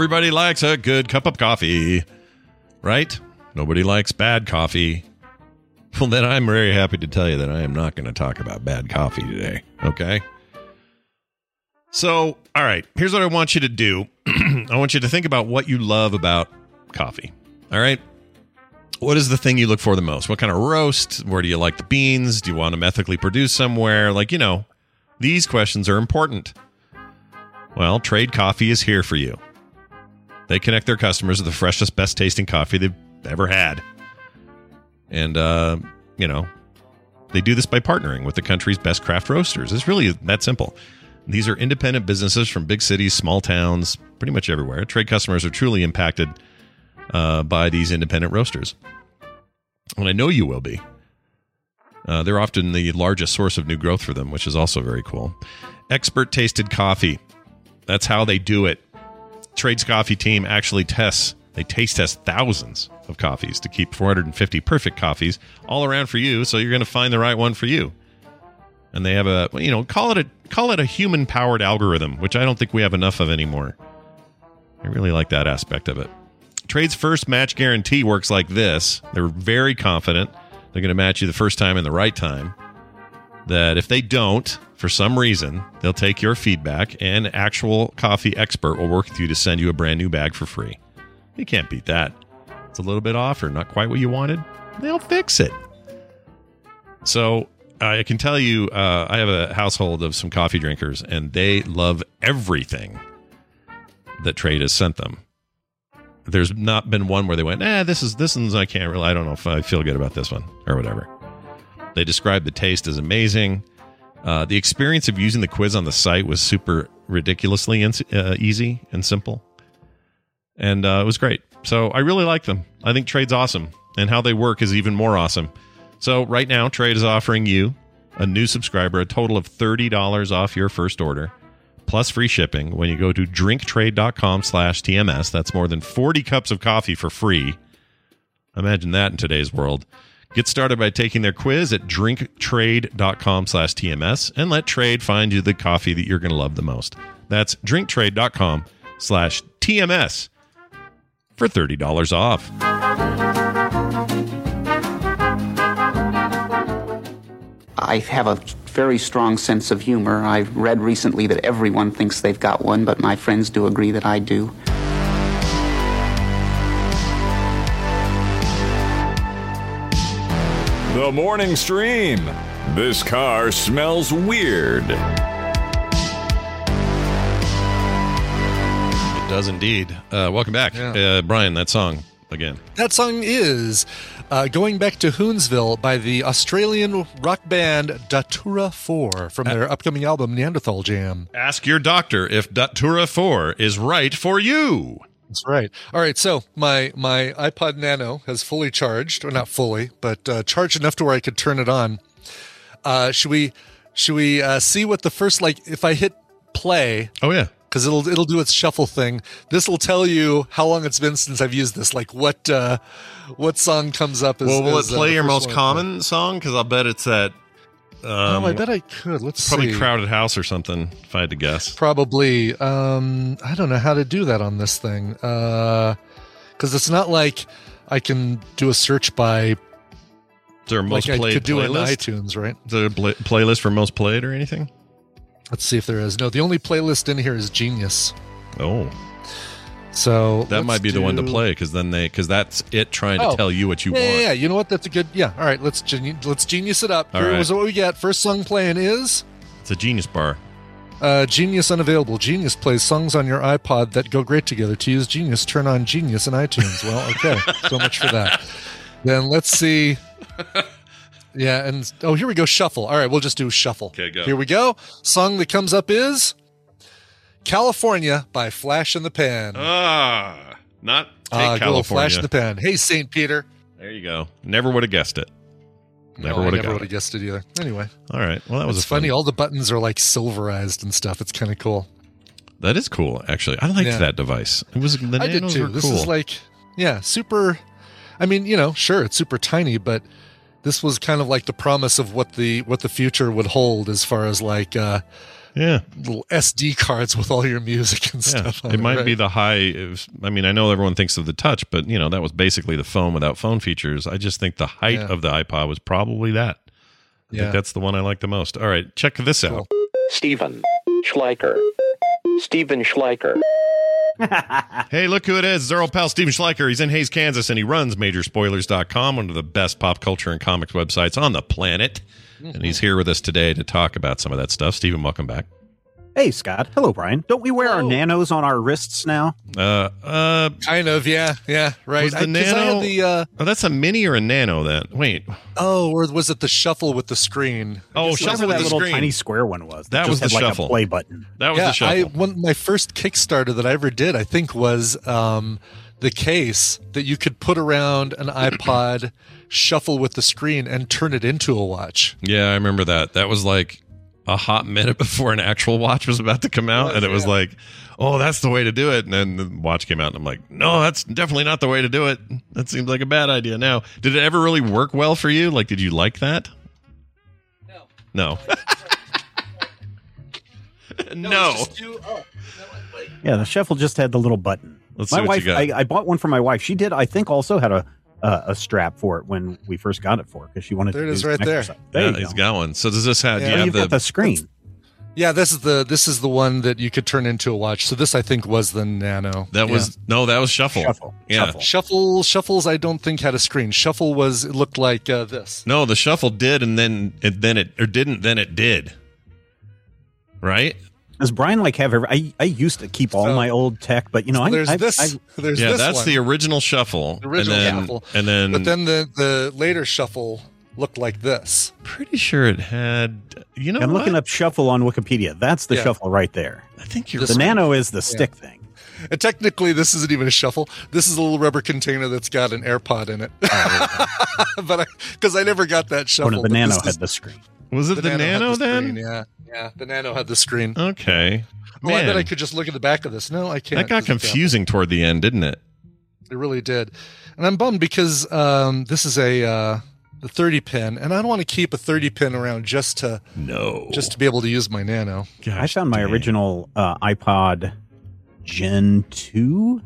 S1: Everybody likes a good cup of coffee, right? Nobody likes bad coffee. Well, then I'm very happy to tell you that I am not going to talk about bad coffee today. Okay. So, all right, here's what I want you to do I want you to think about what you love about coffee. All right. What is the thing you look for the most? What kind of roast? Where do you like the beans? Do you want them ethically produced somewhere? Like, you know, these questions are important. Well, Trade Coffee is here for you. They connect their customers with the freshest, best tasting coffee they've ever had. And, uh, you know, they do this by partnering with the country's best craft roasters. It's really that simple. These are independent businesses from big cities, small towns, pretty much everywhere. Trade customers are truly impacted uh, by these independent roasters. And I know you will be. Uh, they're often the largest source of new growth for them, which is also very cool. Expert tasted coffee. That's how they do it. Trade's coffee team actually tests, they taste test thousands of coffees to keep 450 perfect coffees all around for you. So you're going to find the right one for you. And they have a, you know, call it a call it a human powered algorithm, which I don't think we have enough of anymore. I really like that aspect of it. Trade's first match guarantee works like this. They're very confident they're going to match you the first time and the right time. That if they don't, for some reason, they'll take your feedback and actual coffee expert will work with you to send you a brand new bag for free. You can't beat that. It's a little bit off or not quite what you wanted. They'll fix it. So I can tell you, uh, I have a household of some coffee drinkers, and they love everything that Trade has sent them. There's not been one where they went, "Ah, this is this one's I can't really. I don't know if I feel good about this one or whatever." They described the taste as amazing. Uh, the experience of using the quiz on the site was super ridiculously in, uh, easy and simple, and uh, it was great. So I really like them. I think Trade's awesome, and how they work is even more awesome. So right now, Trade is offering you, a new subscriber, a total of $30 off your first order, plus free shipping when you go to drinktrade.com slash TMS. That's more than 40 cups of coffee for free. Imagine that in today's world. Get started by taking their quiz at drinktrade.com slash TMS and let Trade find you the coffee that you're going to love the most. That's drinktrade.com slash TMS for $30 off.
S6: I have a very strong sense of humor. I've read recently that everyone thinks they've got one, but my friends do agree that I do.
S4: The morning stream. This car smells weird.
S1: It does indeed. Uh, welcome back. Uh, Brian, that song again.
S2: That song is uh, Going Back to Hoonsville by the Australian rock band Datura4 from their upcoming album Neanderthal Jam.
S1: Ask your doctor if Datura4 is right for you.
S2: That's right. All right, so my my iPod Nano has fully charged, or not fully, but uh, charged enough to where I could turn it on. Uh, should we should we uh, see what the first like if I hit play?
S1: Oh yeah,
S2: because it'll it'll do its shuffle thing. This will tell you how long it's been since I've used this. Like what uh, what song comes up? As,
S1: well, will
S2: as,
S1: it
S2: uh,
S1: play your most common song? Because I'll bet it's that. Um,
S2: oh, I bet I could. Let's see.
S1: probably
S2: see.
S1: Crowded House or something. If I had to guess.
S2: Probably. Um, I don't know how to do that on this thing. Because it's not like I can do a search by
S1: there most
S2: like I
S1: played
S2: could do in
S1: playlist?
S2: iTunes, right?
S1: The there a pla- playlist for most played or anything?
S2: Let's see if there is. No, the only playlist in here is Genius.
S1: Oh,
S2: So
S1: that might be the one to play because then they because that's it trying to
S2: Oh,
S1: tell you what you
S2: yeah,
S1: want.
S2: Yeah, you know what? That's a good. Yeah. All right, let's let's genius it up.
S1: All
S2: Here
S1: right.
S2: was what we get. First song playing is
S1: It's a genius bar.
S2: uh, Genius unavailable. Genius plays songs on your iPod that go great together. To use Genius, turn on Genius in iTunes. Well, okay, so much for that. Then let's see. Yeah, and oh, here we go. Shuffle. All right, we'll just do shuffle.
S1: Okay, go.
S2: Here we go. Song that comes up is California by Flash and the Pan.
S1: Ah, not take
S2: Ah, good Flash and the Pan. Hey, St. Peter.
S1: There you go. Never would have guessed it. Never
S2: No,
S1: would have
S2: never
S1: got
S2: would have
S1: it.
S2: guessed it either. Anyway,
S1: All right. Well, that was
S2: it's
S1: a fun-
S2: funny. All the buttons are like silverized and stuff. It's kind of cool.
S1: That is cool, actually. I liked
S2: Yeah.
S1: that device. It was the
S2: I did too. This
S1: cool.
S2: is like, yeah, super. I mean, you know, sure, it's super tiny, but this was kind of like the promise of what the what the future would hold as far as like uh,
S1: Yeah.
S2: little SD cards with all your music and
S1: Yeah,
S2: stuff. on
S1: it might
S2: right?
S1: be the high. it was- I mean, I know everyone thinks of the touch, but you know that was basically the phone without phone features. I just think the height
S2: Yeah.
S1: of the iPod was probably that. I
S2: Yeah.
S1: think that's the one I like the most. All right, check this out.
S7: Stephen Schleicher. Stephen Schleicher.
S1: Hey, look who it is. It's our old pal Stephen Schleicher. He's in Hays, Kansas, and he runs MajorSpoilers.com, one of the best pop culture and comics websites on the planet. And he's here with us today to talk about some of that stuff. Stephen, welcome back.
S8: Hey, Scott. Hello, Brian. Don't we wear our nanos on our wrists now?
S1: Uh, uh,
S2: kind of, yeah, yeah, right.
S1: Was the
S2: I- 'cause I
S1: nano?
S2: the, uh,
S1: oh, that's a mini or a nano. Then wait.
S2: oh, or was it the shuffle with the screen?
S1: Oh, shuffle with
S8: that
S1: the
S8: little
S1: screen.
S8: tiny square one was.
S1: That
S8: just
S1: was the
S8: had like
S1: shuffle.
S8: A play button.
S1: That was
S2: yeah,
S1: the shuffle.
S2: I one my first Kickstarter that I ever did, I think, was um, the case that you could put around an iPod, shuffle with the screen, and turn it into a watch.
S1: Yeah, I remember that. That was like a hot minute before an actual watch was about to come out, and it was like, "Oh, that's the way to do it." And then the watch came out, and I'm like, "No, that's definitely not the way to do it. That seems like a bad idea." Now, did it ever really work well for you? Like, did you like that? No. No. no.
S8: Yeah, the shuffle just had the little button.
S1: Let's
S8: my
S1: see what
S8: wife,
S1: you got.
S8: I, I bought one for my wife. She did. I think also had a uh, a strap for it when we first got it for because she wanted.
S2: There
S8: to
S2: it is right there.
S8: exercise. There
S1: yeah, he's
S8: go.
S1: got one. So does this have?
S2: Yeah.
S1: Do you
S8: you've
S1: have
S8: got
S1: the?
S8: the screen.
S2: Yeah, this is the this is the one that you could turn into a watch. So this, I think, was the Nano.
S1: that
S2: Yeah.
S1: was no, that was shuffle.
S8: Shuffle.
S1: Yeah.
S8: Shuffle.
S2: Shuffle. Shuffles, I don't think had a screen. Shuffle was it looked like uh, this.
S1: No, the shuffle did, and then it then it or didn't, then it did. Right?
S8: Does Brian like have? Every, I I used to keep all
S2: So-
S8: my old tech, but you know, I,
S2: there's
S8: I,
S2: this.
S8: I,
S2: there's
S1: yeah,
S2: this
S1: that's
S2: one.
S1: the original shuffle.
S2: The original
S1: and then,
S2: shuffle.
S1: And then,
S2: But then the the later shuffle looked like this.
S1: pretty sure it had. You know,
S8: I'm
S1: what?
S8: looking up shuffle on Wikipedia. That's the
S2: Yeah.
S8: shuffle right there.
S1: I think you're
S8: The Nano is the stick thing.
S2: And technically, this isn't even a shuffle. This is a little rubber container that's got an AirPod in it. Oh, but because I, never got that
S8: Oh,
S2: shuffle.
S8: no, the Nano had
S2: is-
S8: the screen.
S1: Was it the,
S2: had
S1: Nano
S2: the
S1: then?
S2: screen, Yeah, yeah. The Nano had the screen.
S1: Okay.
S2: Oh, I bet I could just look at the back of this. No, I can't.
S1: that got confusing toward the end, didn't it?
S2: It really did, and I'm bummed because um, this is a uh, the 30 pin, and I don't want to keep a 30 pin around just to
S1: No.
S2: just to be able to use my Nano.
S1: Gosh,
S8: I found my
S1: dang.
S8: original uh, iPod Gen 2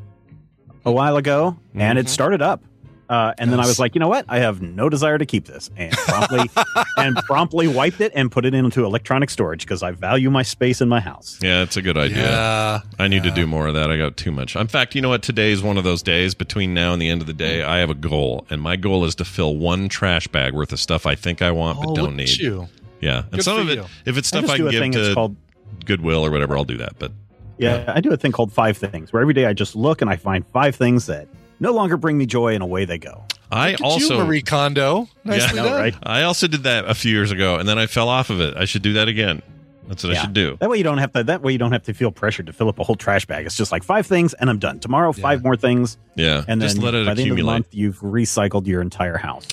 S8: a while ago, and it started up. Uh, and then I was like, you know what? I have no desire to keep this, and promptly and promptly wiped it and put it into electronic storage because I value my space in my house.
S1: Yeah, it's a good idea.
S2: Yeah,
S1: I need to do more of that. I got too much. In fact, you know what? Today is one of those days. Between now and the end of the day, I have a goal, and my goal is to fill one trash bag worth of stuff I think I want but
S2: oh,
S1: don't need.
S2: you.
S1: Yeah, and
S2: Good
S1: some of it,
S2: you.
S1: if it's stuff
S8: just
S1: I, can give
S8: thing.
S1: to
S8: called
S1: Goodwill or whatever, I'll do that. But
S8: yeah, I do a thing called five things, where every day I just look and I find five things that no longer bring me joy, and away they go.
S1: I
S2: Look
S1: also
S2: you, Marie Kondo. Nicely
S1: Yeah.
S2: Done.
S8: right?
S1: I also did that a few years ago, and then I fell off of it. I should do that again. That's what I should do.
S8: That way you don't have to. That way you don't have to feel pressured to fill up a whole trash bag. It's just like five things, and I'm done. Tomorrow, five more things,
S1: Yeah,
S8: and then
S1: just let it
S8: by the end of the month, you've recycled your entire house.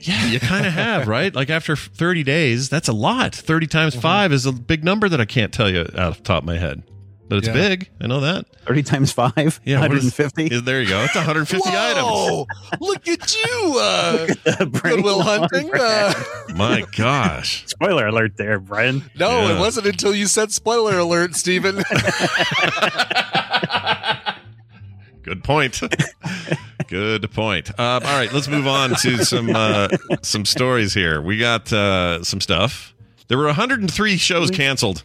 S1: Yeah, you kind of have, right? Like after 30 days, that's a lot. 30 times
S8: Mm-hmm.
S1: five is a big number that I can't tell you out of the top of my head. But it's
S2: Yeah.
S1: big. I know that.
S8: Thirty times five,
S1: Yeah,
S8: 150.
S1: is- there you go. It's 150 items.
S2: Whoa! Look at you, uh,
S8: Brain
S2: Goodwill Hunting. Uh,
S1: My gosh.
S8: Spoiler alert, there, Brian.
S2: no,
S1: Yeah.
S2: it wasn't until you said spoiler alert, Stephen.
S1: Good point. Good point. Um, all right, let's move on to some uh, some stories here. We got uh, some stuff. There were 103 shows canceled.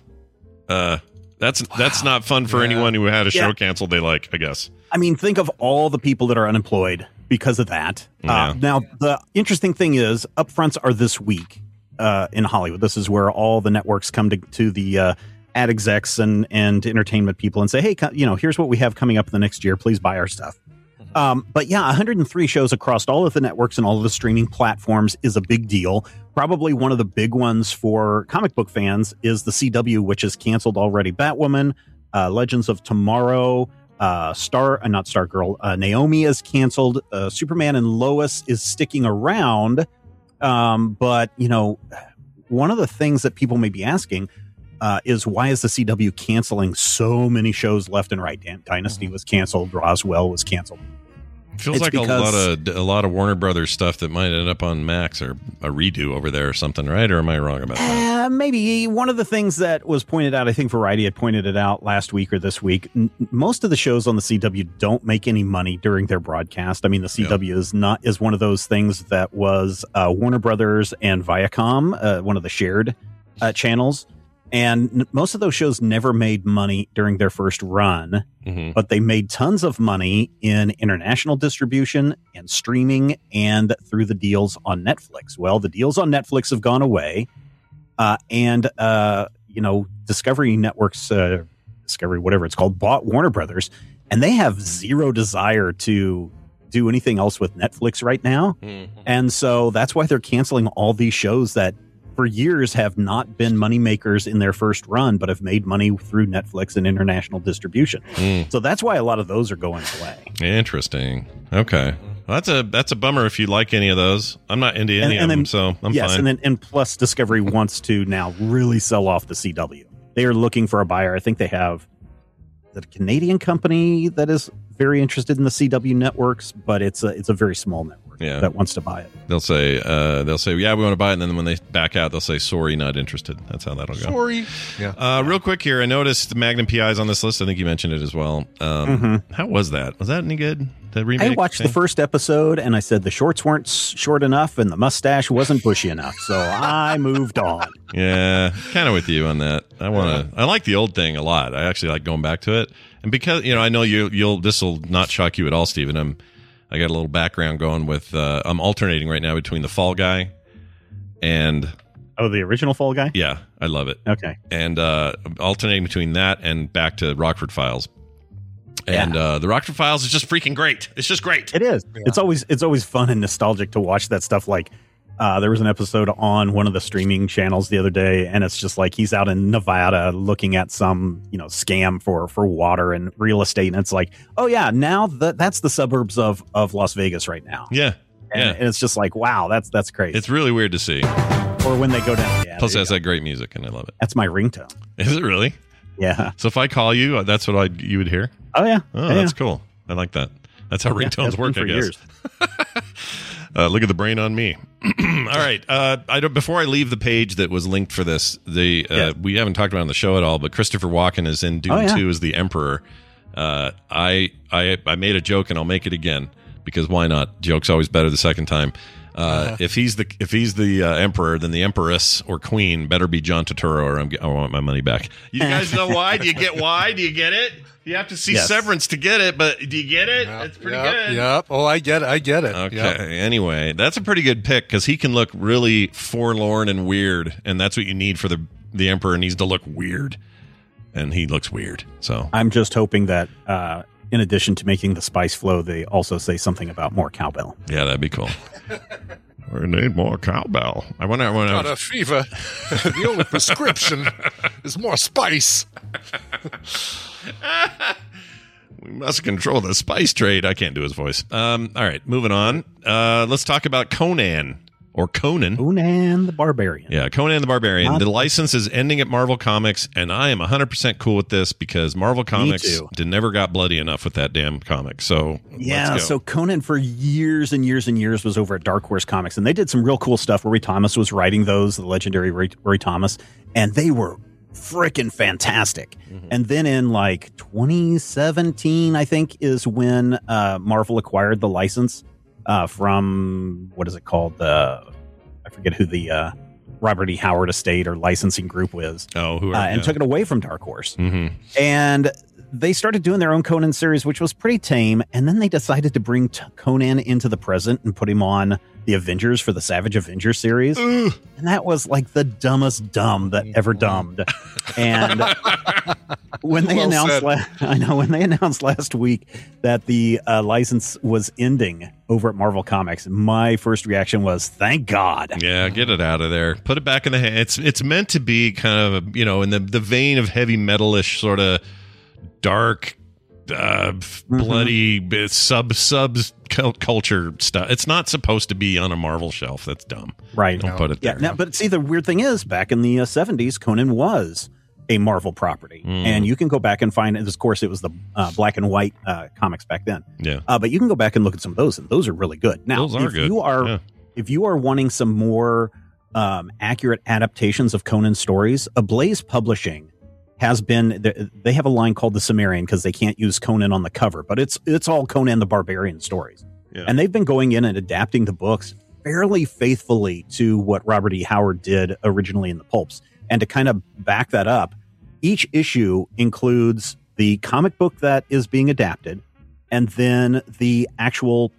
S1: Uh, that's that's not fun for
S2: Yeah.
S1: anyone who had a show
S8: Yeah.
S1: canceled. They like, I guess.
S8: I mean, think of all the people that are unemployed because of that.
S1: Yeah.
S8: Uh, now, the interesting thing is, upfronts are this week uh, in Hollywood. This is where all the networks come to, to the uh, ad execs and, and entertainment people and say, hey, you know, here's what we have coming up in the next year. Please buy our stuff. Um, but yeah, 103 shows across all of the networks and all of the streaming platforms is a big deal. Probably one of the big ones for comic book fans is the CW, which is canceled already. Batwoman, uh, Legends of Tomorrow, uh, Star, uh, not Star Girl, uh, Naomi is canceled. Uh, Superman and Lois is sticking around. Um, but, you know, one of the things that people may be asking uh, is why is the CW canceling so many shows left and right? Dynasty was canceled, Roswell was canceled.
S1: Feels
S8: It's
S1: like a lot of a lot of Warner Brothers stuff that might end up on Max or a redo over there or something, right? Or am I wrong about that?
S8: Uh, maybe one of the things that was pointed out, I think Variety had pointed it out last week or this week. N- most of the shows on the CW don't make any money during their broadcast. I mean, the CW is not is one of those things that was uh, Warner Brothers and Viacom, uh, one of the shared uh, channels, and most of those shows never made money during their first run.
S1: Mhm.
S8: But they made tons of money in international distribution and streaming and through the deals on Netflix. Well, the deals on Netflix have gone away uh, and uh, you know Discovery Networks, uh, Discovery whatever it's called, bought Warner Brothers, and they have zero desire to do anything else with Netflix right now, and so that's why they're canceling all these shows that for years have not been moneymakers in their first run, but have made money through Netflix and international distribution.
S1: Mm.
S8: So that's why a lot of those are going away.
S1: Interesting. Okay. Well, that's a that's a bummer if you like any of those. I'm not into any
S8: And-
S1: of
S8: and
S1: them, so I'm
S8: yes,
S1: fine.
S8: and then and plus Discovery wants to now really sell off the CW. They are looking for a buyer. I think they have the Canadian company that is very interested in the CW networks, but it's a it's a very small network
S1: yeah.
S8: that wants to buy it.
S1: They'll say uh, they'll say yeah we want to buy it, and then when they back out, they'll say sorry, not interested. That's how that'll go.
S2: Sorry. Yeah.
S1: Uh, real quick here, I noticed the Magnum PI's on this list. I think you mentioned it as well. Um,
S8: Mhm.
S1: How was that? Was that any good? The remake.
S8: I watched the first episode and I said the shorts weren't short enough and the mustache wasn't bushy enough, so I moved on.
S1: Yeah, kind of with you on that. I want to. I like the old thing a lot. I actually like going back to it, and because you know, I know you. You'll. This will not shock you at all, Stephen. I'm. I got a little background going with. Uh, I'm alternating right now between the Fall Guy, and
S8: Oh, the original Fall Guy.
S1: yeah, I love it.
S8: Okay.
S1: And uh, alternating between that and back to Rockford Files, and uh, the Rockford Files is just freaking great. It's just great.
S8: It is. It's always it's always fun and nostalgic to watch that stuff. Like uh, there was an episode on one of the streaming channels the other day, and it's just like he's out in Nevada looking at some you know scam for for water and real estate, and it's like, oh yeah, now that that's the suburbs of of Las Vegas right now.
S1: Yeah,
S8: And,
S1: yeah.
S8: and it's just like, wow, that's that's crazy.
S1: It's really weird to see.
S8: or when they go down. Yeah,
S1: Plus, it
S8: there
S1: has
S8: go.
S1: that great music, and I love it.
S8: that's my ringtone.
S1: Is it really?
S8: Yeah.
S1: So if I call you, uh, that's what I you would hear.
S8: Oh yeah.
S1: Oh,
S8: Yeah,
S1: that's
S8: yeah.
S1: cool. I like that. That's how
S8: Yeah,
S1: ringtones
S8: been
S1: work. I
S8: for
S1: guess. Uh, look at the brain on me. All right. Uh, I don't, before I leave the page that was linked for this, the uh, we haven't talked about it on the show at all, but Christopher Walken is in Doom
S8: Oh, yeah.
S1: Two as the Emperor. Uh, I I I made a joke and I'll make it again because why not? Joke's always better the second time. Uh,
S8: Uh-huh.
S1: If he's the if he's the uh, emperor, then the empress or queen better be John Turturro, or I'm, I want my money back. You guys know why? Do you get why? Do you get it? You have to see
S2: Yes.
S1: Severance to get it, but do you get it? it's pretty
S2: yep,
S1: good.
S2: Yep. Oh, I get it. I get it.
S1: Okay.
S2: Yep.
S1: Anyway, that's a pretty good pick because he can look really forlorn and weird, and that's what you need for the the emperor needs to look weird, and he looks weird. So
S8: I'm just hoping that uh, in addition to making the spice flow, they also say something about more cowbell.
S1: yeah, that'd be cool. we need more cowbell. I wonder. I
S2: Got
S1: wonder
S2: a fever. the only prescription is more spice.
S1: we must control the spice trade. I can't do his voice. Um. All right, moving on. Uh, let's talk about Conan or Conan.
S8: Conan the Barbarian.
S1: Yeah, Conan the Barbarian.
S8: Not-
S1: the license is ending at Marvel Comics, and I am 100% cool with this because Marvel Comics did never got bloody enough with that damn comic. So
S8: Yeah,
S1: let's go.
S8: so Conan for years and years and years was over at Dark Horse Comics, and they did some real cool stuff. Roy Thomas was writing those, the legendary Rory, Roy Thomas, and they were freaking fantastic.
S1: Mm-hmm.
S8: And then in like 2017, I think, is when uh, Marvel acquired the license uh, from what is it called? The I forget who the uh, Robert E. Howard estate or licensing group was.
S1: Oh, who are
S8: uh, and
S1: yeah.
S8: took it away from Dark Horse
S1: Mhm.
S8: and they started doing their own Conan series, which was pretty tame. And then they decided to bring t- Conan into the present and put him on the Avengers for the Savage Avengers series, and that was like the dumbest dumb that ever dumbed. And when they
S2: Well
S8: announced, la- I know when they announced last week that the uh, license was ending over at Marvel Comics, my first reaction was, "Thank God."
S1: Yeah, get it out of there. Put it back in the hand. It's it's meant to be kind of you know in the the vein of heavy metalish sort of dark, uh, bloody uh, sub sub cul- culture stuff. It's not supposed to be on a Marvel shelf. That's dumb.
S8: Right.
S1: Don't put it
S8: Yeah.
S1: there.
S8: Now, but see, the weird thing is, back in the uh, seventies, Conan was a Marvel property,
S1: Mm.
S8: and you can go back and find. And of course, it was the uh, black and white uh, comics back then.
S1: Yeah.
S8: Uh, but you can go back and look at some of those, and those are really good. Now,
S1: Those are
S8: if
S1: good.
S8: you are
S1: Yeah.
S8: if you are wanting some more um, accurate adaptations of Conan stories, Ablaze Publishing has been. they- have a line called the Cimmerian because they can't use Conan on the cover, but it's it's all Conan the Barbarian stories,
S1: Yeah.
S8: and they've been going in and adapting the books fairly faithfully to what Robert E. Howard did originally in the pulps. And to kind of back that up, each issue includes the comic book that is being adapted and then the actual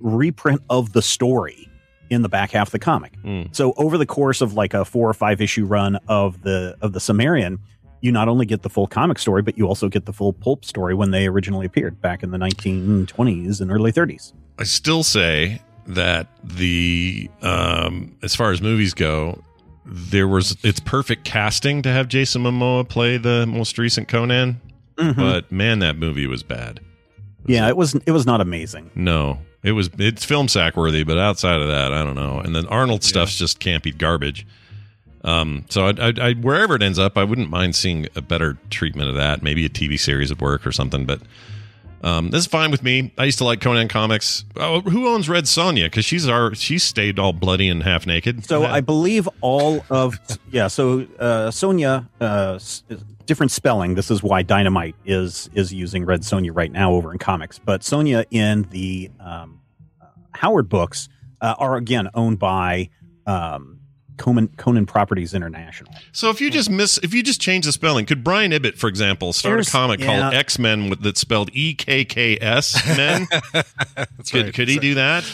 S8: reprint of the story in the back half of the comic.
S1: Mm.
S8: So over the course of like a four or five issue run of the of the Cimmerian, you not only get the full comic story, but you also get the full pulp story when they originally appeared back in the 1920s and early 30s.
S1: I still say that the um, as far as movies go, there was it's perfect casting to have Jason Momoa play the most recent Conan,
S8: Mhm.
S1: but man, that movie was bad.
S8: Yeah, it was it was not amazing.
S1: No, it was it's film sack worthy, but outside of that, I don't know. And then Arnold stuff's just campy garbage. Um, so I, I, I, wherever it ends up, I wouldn't mind seeing a better treatment of that. Maybe a TV series would work or something. But um, this is fine with me. I used to like Conan comics. Oh, who owns Red Sonja? Because she's our she stayed all bloody and half naked.
S8: So I believe all of yeah. So uh, uh, different spelling. This is why Dynamite is is using Red Sonja right now over in comics. But Sonia in the um, uh, Howard books uh, are again owned by um, Conan, Conan Properties International.
S1: So if you just miss, if you just change the spelling, could Brian Ibbott, for example, start
S8: There's-
S1: a comic called. X Men with that's spelled E K K S Men? could
S2: right.
S1: could he do that?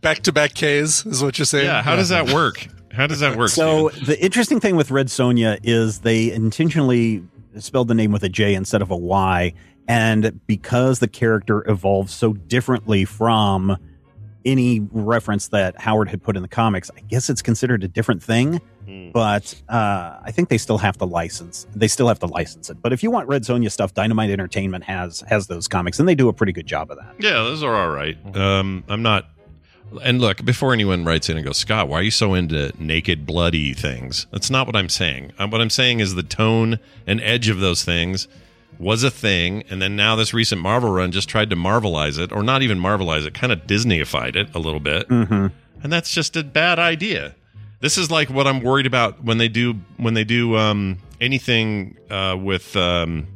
S2: Back to back K's is what you're saying.
S1: Yeah. How does that work? How does that work?
S8: So the interesting thing with Red Sonja is they intentionally spelled the name with a J instead of a Y, and because the character evolves so differently from any reference that Howard had put in the comics, I guess it's considered a different thing.
S1: Hmm.
S8: But uh, I think they still have to license. They still have to license it. But if you want Red Sonja stuff, Dynamite Entertainment has has those comics, and they do a pretty good job of that.
S1: Yeah, those are all right. Um, I'm not. And look, before anyone writes in and goes, Scott, why are you so into naked, bloody things? That's not what I'm saying. Um, what I'm saying is the tone and edge of those things was a thing, and then now this recent Marvel run just tried to Marvelize it, or not even Marvelize it, kind of Disneyified it a little bit,
S8: Mm-hmm.
S1: and that's just a bad idea. This is like what I'm worried about when they do when they do um, anything uh, with um,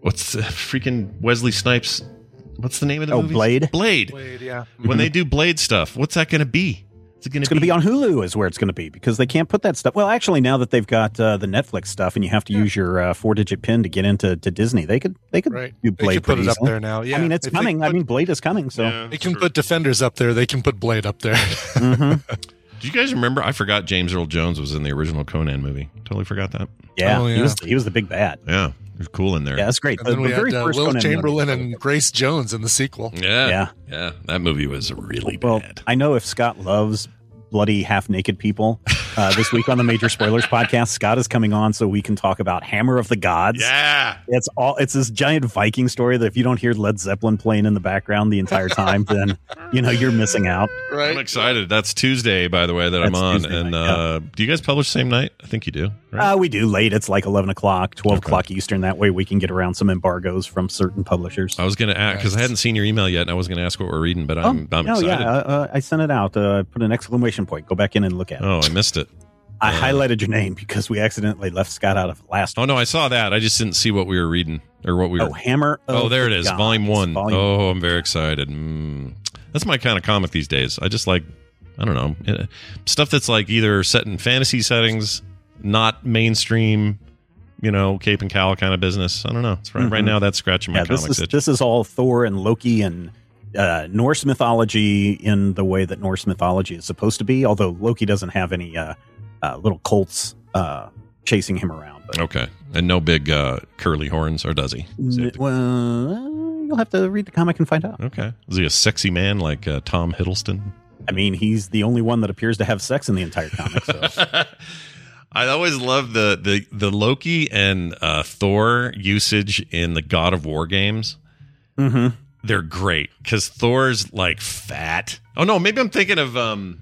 S1: what's the freaking Wesley Snipes. What's the name of the
S8: Oh,
S1: movie?
S8: Blade?
S1: Blade.
S2: Blade, yeah.
S1: When they do Blade stuff, what's that going to be? Is it going
S8: It's
S1: to
S8: going to be on Hulu, is where it's going to be because they can't put that stuff. Well, actually, now that they've got uh, the Netflix stuff, and you have to use your uh, four-digit pin to get into to Disney, they could they could
S2: Right.
S8: do
S2: They
S8: Blade
S2: could put
S8: pretty
S2: it up there now, yeah.
S8: I mean, it's
S2: If they
S8: coming. I mean, Blade is coming. So
S2: They can put Defenders up there. They can put Blade up there.
S1: Do you guys remember? I forgot James Earl Jones was in the original Conan movie. Totally forgot that.
S8: yeah,
S2: Oh,
S8: he was he was the big bad.
S1: Yeah, he was cool in there.
S8: Yeah, that's great.
S2: And
S8: The,
S2: then we
S8: the very
S2: had uh, Wilt
S8: Conan
S2: Chamberlain
S8: movie-
S2: and Grace Jones in the sequel.
S1: yeah,
S8: Yeah.
S1: yeah. That movie was really
S8: Well,
S1: bad.
S8: I know if Scott loves bloody half naked people, uh, this week on the Major Spoilers podcast, Scott is coming on so we can talk about Hammer of the Gods.
S1: Yeah,
S8: It's all it's this giant Viking story that if you don't hear Led Zeppelin playing in the background the entire time, then you know you're missing out.
S1: I'm excited. That's Tuesday, by the way, that I'm on.
S8: Tuesday
S1: and
S8: night,
S1: uh, do you guys publish same night? I think you do. Right?
S8: Uh, we do late. It's like 11 o'clock, 12
S1: Okay.
S8: o'clock Eastern. That way we can get around some embargoes from certain publishers.
S1: I was going to ask because I hadn't seen your email yet, and I was going to ask what we're reading, but I'm, I'm
S8: no,
S1: excited.
S8: yeah, uh, uh, I sent it out. Uh, put an exclamation point. Go back in and look at it.
S1: Oh, I missed it.
S8: I highlighted your name because we accidentally left Scott out of last.
S1: Oh no, I saw that. I just didn't see what we were reading or what we were.
S8: Oh, Hammer.
S1: Oh, there it is,
S8: Gods,
S1: volume one.
S8: Volume
S1: Oh, I'm very excited. Mm. That's my kind of comic these days. I just like, I don't know, eh, stuff that's like either set in fantasy settings, not mainstream, you know, Cape and Cowl kind of business. I don't know. It's right, right
S8: Mhm.
S1: now that's scratching my
S8: yeah, this is
S1: itch.
S8: this is all Thor and Loki and uh, Norse mythology in the way that Norse mythology is supposed to be. Although Loki doesn't have any uh, uh, little colts uh, chasing him around. But
S1: Okay, and no big uh, curly horns, or does he?
S8: N- well, you'll have to read the comic and find out.
S1: Okay, is he a sexy man like uh, Tom Hiddleston?
S8: I mean, he's the only one that appears to have sex in the entire comic. So
S1: I always love the the the Loki and uh, Thor usage in the God of War games.
S8: hmm
S1: They're great because Thor's like fat. Oh no, maybe I'm thinking of um,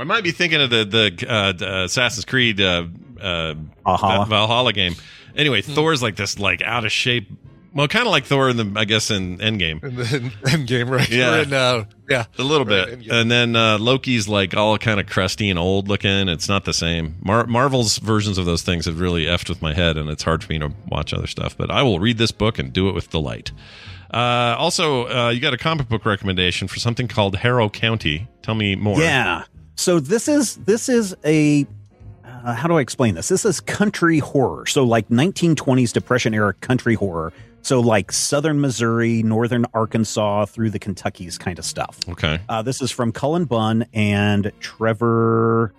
S1: I might be thinking of the the uh, the Assassin's Creed uh, uh,
S8: Valhalla.
S1: Valhalla game. Anyway, Thor's like this like out of shape. Well, kind of like Thor in the I guess in Endgame.
S2: And then end game, right?
S1: Yeah.
S2: In, uh, yeah.
S1: A little
S2: Right,
S1: bit,
S2: Endgame.
S1: and then uh, Loki's like all kind of crusty and old looking. It's not the same. Mar- Marvel's versions of those things have really effed with my head, and it's hard for me to watch other stuff. But I will read this book and do it with delight. Uh, also, uh, you got a comic book recommendation for something called Harrow County. Tell me more.
S8: Yeah. So this is this is a uh, how do I explain this? This is country horror. So like 1920s depression era country horror. So like southern Missouri, northern Arkansas through the Kentuckies kind of stuff.
S1: Okay.
S8: Uh, this is from Cullen Bunn and Trevor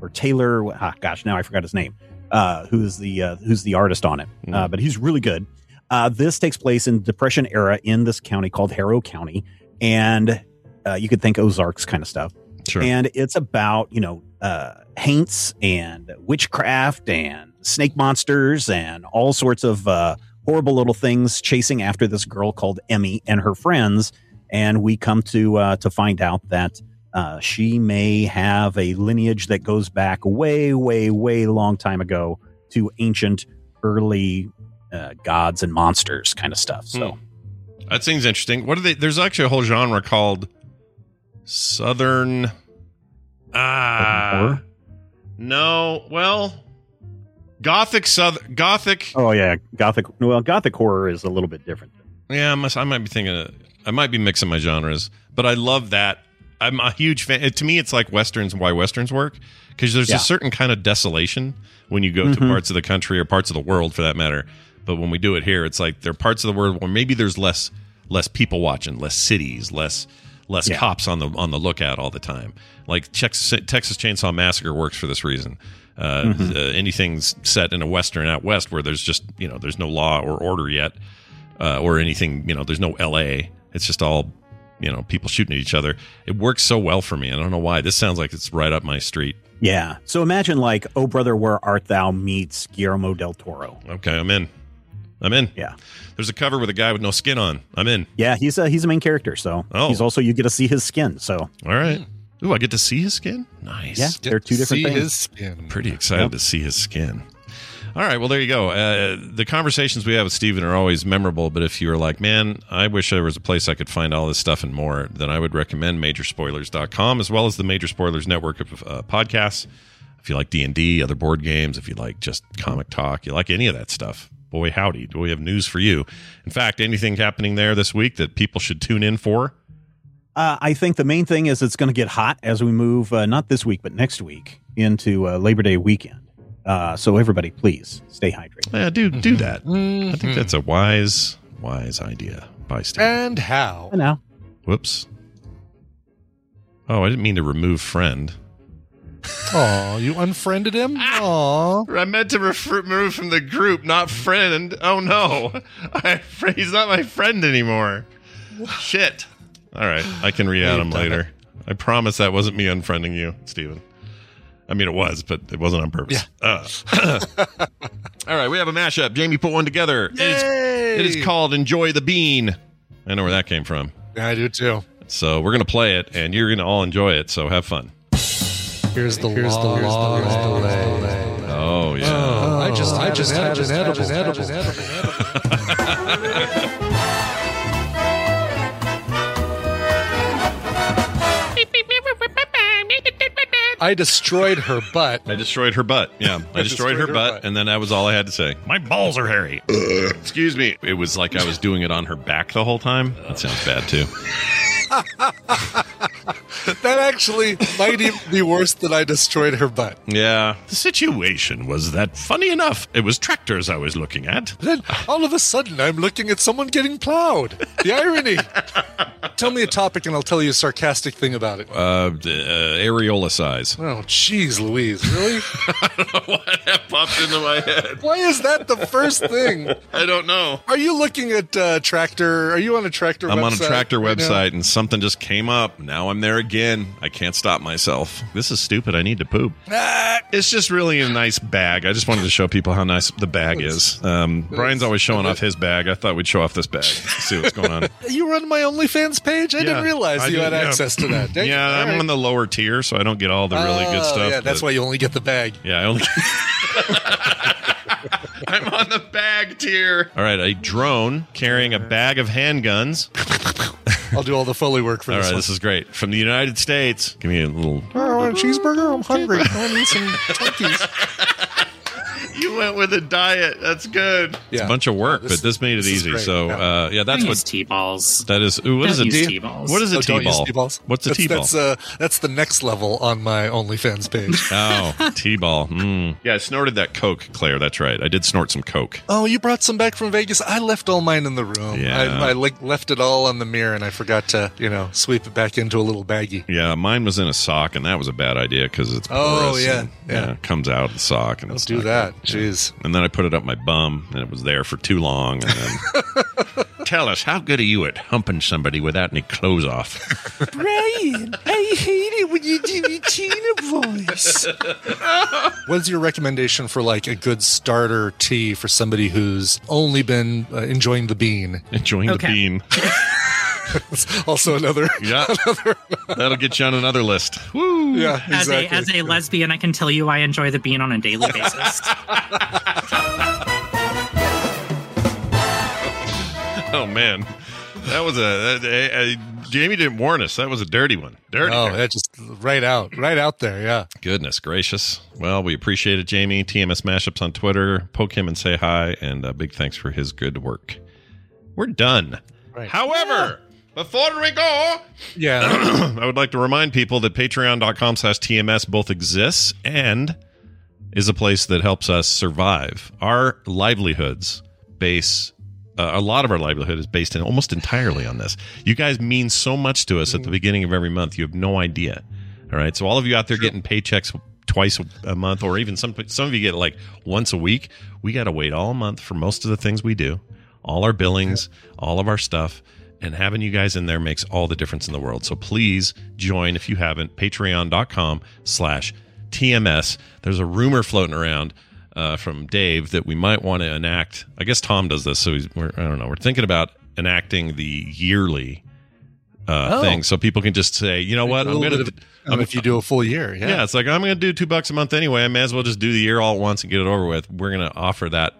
S8: or Taylor. Ah, gosh, now I forgot his name. Uh, who's the uh, who's the artist on it? Uh, but he's really good. Uh, this takes place in Depression era in this county called Harrow County, and uh, you could think Ozarks kind of stuff.
S1: Sure.
S8: And it's about you know uh, haints and witchcraft and snake monsters and all sorts of uh, horrible little things chasing after this girl called Emmy and her friends. And we come to uh, to find out that uh, she may have a lineage that goes back way, way, way long time ago to ancient, early uh, gods and monsters kind of stuff. So.
S1: Hmm. That seems interesting. What are they? There's actually a whole genre called Southern. Ah,
S8: horror?
S1: no. Well, Gothic Southern Gothic.
S8: Oh yeah, gothic. Well, gothic horror is a little bit different.
S1: Yeah, I, must, I might be thinking. Of, I might be mixing my genres, but I love that. I'm a huge fan. To me, it's like westerns and why westerns work because there's
S8: Yeah.
S1: a certain kind of desolation when you go to
S8: Mhm.
S1: parts of the country or parts of the world, for that matter. But when we do it here, it's like there are parts of the world where maybe there's less less people watching, less cities, less less
S8: Yeah.
S1: cops on the on the lookout all the time. Like Texas, Texas Chainsaw Massacre works for this reason. Uh,
S8: Mhm.
S1: uh, anything's set in a western out west where there's just you know there's no law or order yet, uh, or anything you know there's no L.A. It's just all you know people shooting at each other. It works so well for me. I don't know why. This sounds like it's right up my street.
S8: Yeah. So imagine like, Oh Brother, Where Art Thou meets Guillermo del Toro.
S1: Okay, I'm in. I'm in.
S8: Yeah.
S1: There's a cover with a guy with no skin on. I'm in.
S8: Yeah, he's a he's a main character, so
S1: Oh.
S8: he's also you get to see his skin. So
S1: All right. Ooh, I get to see his skin. Nice.
S8: yeah, they're two different
S2: See
S8: things.
S2: his skin.
S1: Pretty excited
S8: Yep.
S1: to see his skin. All right, well there you go. Uh, the conversations we have with Stephen are always memorable, but if you're like, man, I wish there was a place I could find all this stuff and more, then I would recommend majorspoilers.com as well as the Major Spoilers network of uh, podcasts. If you like D&D, other board games, if you like just comic talk, you like any of that stuff. Boy howdy, do we have news for you. In fact, anything happening there this week that people should tune in for?
S8: Uh, I think the main thing is it's going to get hot as we move, uh, not this week, but next week into uh, Labor Day weekend. Uh, so everybody, please stay hydrated.
S1: Yeah, do do that. I
S2: Mm-hmm.
S1: think that's a wise wise idea by Stephen.
S2: And how?
S8: I know.
S1: Whoops. Oh, I didn't mean to remove friend.
S2: Oh, you unfriended him? Aw.
S1: I meant to remove from the group, not friend. Oh no, I, he's not my friend anymore. Shit. All right, I can re-add him later. I promise that wasn't me unfriending you, Stephen. I mean, it was, but it wasn't on purpose. Uh. all right, we have a mashup. Jamie put one together. It is, it is called "Enjoy the Bean." I know where that came from.
S2: I do too.
S1: So we're gonna play it, and you're gonna all enjoy it. So have fun.
S2: Here's the Here's the long delay.
S1: Oh yeah.
S2: Oh, I just I just had an edible. I destroyed her butt.
S1: I destroyed her butt. Yeah, I destroyed, her, butt, and then that was all I had to say. My balls are hairy. Excuse me. It was like I was doing it on her back the whole time. That sounds bad too.
S2: That actually might even be worse than I destroyed her butt.
S1: Yeah. The situation was that, funny enough, it was tractors I was looking at.
S2: Then all of a sudden, I'm looking at someone getting plowed. The irony. tell me a topic, and I'll tell you a sarcastic thing about it.
S1: Uh, uh areola size.
S2: Oh, jeez, Louise, really?
S1: what that popped into my head?
S2: Why is that the first thing?
S1: I don't know.
S2: Are you looking at uh, tractor? Are you on a tractor?
S1: I'm on a
S2: website
S1: tractor
S2: right
S1: website and something just came up. Now I'm there again. I can't stop myself. This is stupid. I need to poop.
S2: Ah,
S1: It's just really a nice bag. I just wanted to show people how nice the bag is. Um, Brian's always showing off his bag. I thought we'd show off this bag. See what's going on.
S2: you run my OnlyFans page? I
S1: Yeah,
S2: didn't realize
S1: I
S2: you
S1: do,
S2: had
S1: yeah.
S2: access to that. Dang
S1: yeah, I'm
S2: right.
S1: on the lower tier, so I don't get all the really good
S2: Oh,
S1: stuff.
S2: Yeah, that's
S1: but-
S2: why you only get the bag.
S1: Yeah, I only. I'm on the bag tier. All right, a drone carrying a bag of handguns.
S2: I'll do all the Foley work for
S1: All
S2: this
S1: right,
S2: one.
S1: this is great. From the United States. Give me a little.
S2: I want a cheeseburger. I'm hungry. I want to eat some Twinkies.
S1: You went with a diet. That's good. It's a bunch of work,
S2: This-
S1: but this made it
S2: this is
S1: easy.
S2: great.
S1: So,
S2: Yeah.
S1: uh, yeah, that's
S9: Don't
S1: what
S9: use T-balls.
S1: that is. Ooh, what is a
S9: Don't use
S1: T?
S9: T-balls.
S1: What is a
S2: Oh, don't use
S1: T-ball?
S2: T-balls.
S1: What's a
S2: that's,
S1: T-ball?
S2: That's, uh, that's the next level on my OnlyFans page.
S1: Oh, T-ball. Mm. Yeah, I snorted that Coke, Claire. That's right. I did snort some Coke.
S2: Oh, you brought some back from Vegas. I left all mine in the room.
S1: Yeah.
S2: I, I like, left it all on the mirror, and I forgot to, you know, sweep it back into a little baggie.
S1: Yeah, mine was in a sock, and that was a bad idea because it's
S2: Oh,
S1: porous
S2: yeah,
S1: and,
S2: yeah.
S1: it comes out of the sock. And
S2: Don't
S1: it's
S2: do
S1: not
S2: that.
S1: good. Yeah.
S2: Jeez.
S1: And then I put it up my bum, and it was there for too long. And then, tell us, how good are you at humping somebody without any clothes off?
S2: Brian, I hate it when you do your Tina voice. What's your recommendation for like a good starter tea for somebody who's only been uh, enjoying the bean?
S1: Enjoying
S9: Okay.
S1: the bean.
S2: It's also another.
S1: Yeah, another. that'll get you on another list. Woo!
S2: Yeah,
S9: As a as a lesbian, I can tell you I enjoy the bean on a daily basis.
S1: Oh man, that was a, a, a- Jamie didn't warn us. That was a dirty one. Dirty.
S2: Oh,
S1: dirty.
S2: that just right out, right out there. Yeah.
S1: Goodness gracious. Well, we appreciate it, Jamie. TMS Mashups on Twitter. Poke him and say hi, and uh, big thanks for his good work. We're done.
S2: Right.
S1: However, before we go,
S2: Yeah.
S1: I would like to remind people that patreon.com slash TMS both exists and is a place that helps us survive. Our livelihoods base, uh, a lot of our livelihood is based in almost entirely on this. You guys mean so much to us at the beginning of every month. You have no idea. All right. So all of you out there getting paychecks twice a month, or even some some of you get like once a week. We got to wait all month for most of the things we do, all our billings, all of our stuff, and having you guys in there makes all the difference in the world. So please join if you haven't. Patreon.com/slash TMS. There's a rumor floating around. Uh, from Dave that we might want to enact. I guess Tom does this, so he's, we're, I don't know. We're thinking about enacting the yearly uh,
S2: Oh.
S1: thing, so people can just say, you know what, I'm gonna.
S2: of- um, if you do a full year, yeah.
S1: Yeah. it's like I'm going to do two bucks a month anyway. I may as well just do the year all at once and get it over with. We're going to offer that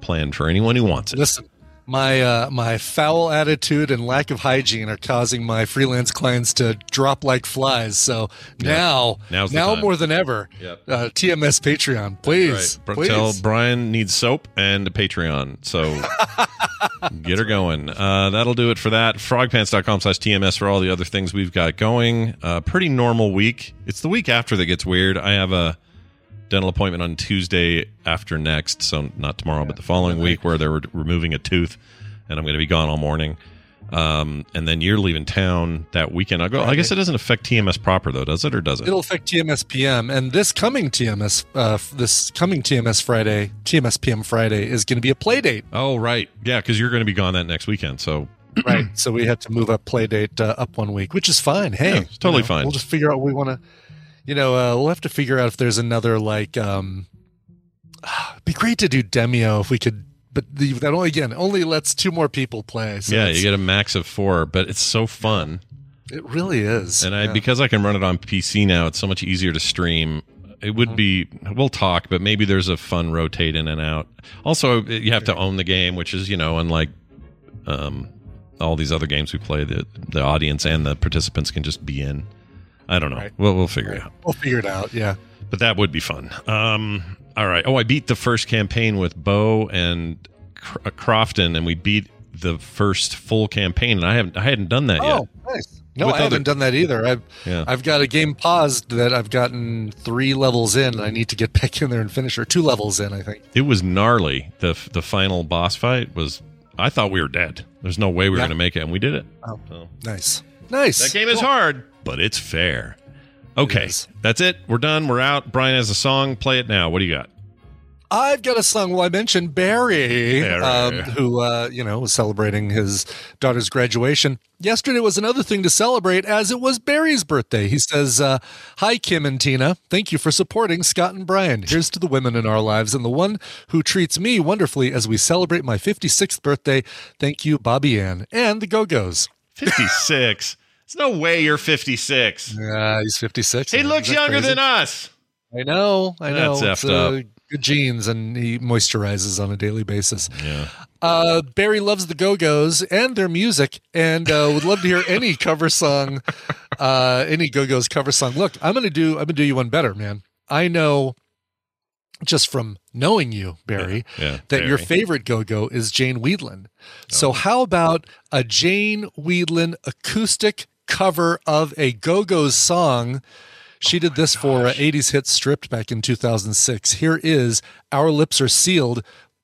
S1: plan for anyone who wants it.
S2: Listen, my uh, my foul attitude and lack of hygiene are causing my freelance clients to drop like flies. So now,
S1: the
S2: now
S1: time.
S2: more than ever,
S1: Yep.
S2: uh, TMS Patreon, please,
S1: Right.
S2: please.
S1: Tell Brian needs soap and a Patreon. So get her going. Uh, that'll do it for that. Frogpants.com slash TMS for all the other things we've got going. Uh, pretty normal week. It's the week after that gets weird. I have a dental appointment on Tuesday after next. So not tomorrow, but the following week where they're removing a tooth and I'm going to be gone all morning. Um, and then you're leaving town that weekend. I go. I guess it doesn't affect TMS proper though, does it, or does it?
S2: It'll affect TMS PM, and this coming TMS, uh, this coming TMS Friday, TMS PM Friday is going to be a play date.
S1: Oh, right. Yeah, because you're going to be gone that next weekend. So
S2: right. So we had to move up play date uh, up one week, which is fine. Hey,
S1: Yeah, totally
S2: you know,
S1: fine.
S2: We'll just figure out what we want to. You know, uh, we'll have to figure out if there's another like. um be great to do Demeo if we could, but the, that only again only lets two more people play. So
S1: yeah, you get a max of four, but it's so fun.
S2: it really is.
S1: And I
S2: Yeah.
S1: because I can run it on PC now, it's so much easier to stream. It would be we'll talk, but maybe there's a fun rotate in and out. Also, you have to own the game, which is you know unlike um, all these other games we play, the the audience and the participants can just be in. I don't know.
S2: Right.
S1: We'll we'll figure it out.
S2: we'll figure it out. Yeah.
S1: But that would be fun. Um, all right. Oh, I beat the first campaign with Bo and Cr- uh, Crofton, and we beat the first full campaign, and I haven't I hadn't done that yet.
S2: Oh, nice. No,
S1: With
S2: I haven't done that either. I've
S1: Yeah.
S2: I've got a game paused that I've gotten three levels in. and I need to get back in there and finish, or two levels in. I think.
S1: It was gnarly. the The final boss fight was. I thought we were dead. There's no way we were
S2: Yeah.
S1: going to make it, and we did it.
S2: Oh,
S1: So,
S2: nice, nice.
S1: that game is
S2: Cool.
S1: hard, but it's fair. Okay, that's it. We're done. We're out. Brian has a song. Play it now. What do you got?
S2: I've got a song. Well, I mentioned Barry,
S1: Barry.
S2: Um, who uh, you know was celebrating his daughter's graduation. Yesterday was another thing to celebrate, as it was Barry's birthday. He says, uh, "Hi, Kim and Tina. Thank you for supporting Scott and Brian. Here's to the women in our lives and the one who treats me wonderfully as we celebrate my 56th birthday. Thank you, Bobby Ann and the Go Go's."
S1: Fifty six. There's no way you're 56.
S2: Yeah, he's 56.
S1: He looks younger
S2: crazy?
S1: than us.
S2: I know. I know.
S1: That's
S2: It's,
S1: effed
S2: uh,
S1: up.
S2: good genes, and he moisturizes on a daily basis.
S1: Yeah.
S2: Uh, Barry loves the Go Go's and their music, and uh, would love to hear any cover song, uh, any Go Go's cover song. Look, I'm gonna do. I'm gonna do you one better, man. I know, just from knowing you, Barry,
S1: Yeah,
S2: that your favorite Go Go is Jane Wiedlin. So how about a Jane Wiedlin acoustic cover of a Go Go's song? She did this for uh, 80s hit Stripped back in 2006. Here is Our Lips Are Sealed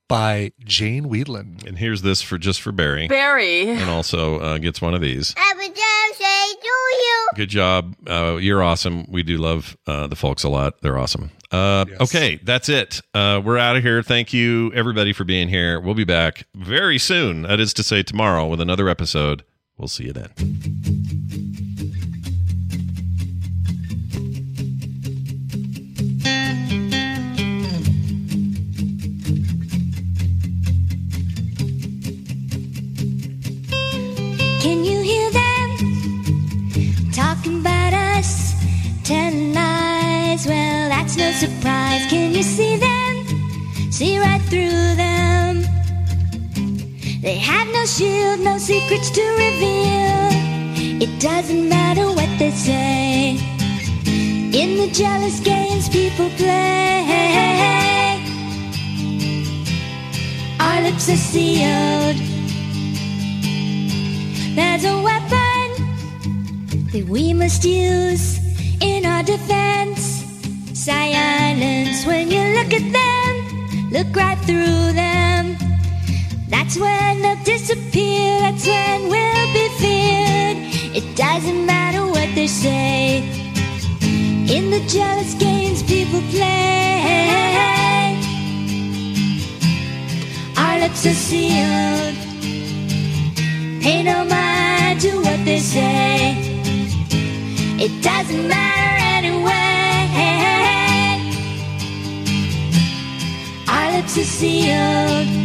S2: by Jane Wiedlin.
S1: And here's this for just for Barry.
S10: Barry.
S1: And also uh, gets one of these.
S10: Happy birthday to you.
S1: Good job. Uh, you're awesome. We do love uh, the folks a lot. They're awesome. Uh, Okay, that's it. Uh, we're out of here. Thank you, everybody, for being here. We'll be back very soon. That is to say, tomorrow with another episode. We'll see you then.
S11: Can you hear them talking about us? Ten lies, well, that's no surprise. Can you see them? See right through them. They have no shield, no secrets to reveal. It doesn't matter what they say. In the jealous games people play, our lips are sealed. There's a weapon that we must use in our defense. Silence when you look at them, look right through them. That's when they'll disappear, that's when we'll be feared. It doesn't matter what they say. In the jealous games people play, our lips are sealed. Pay no mind to what they say. It doesn't matter anyway. Our lips are sealed.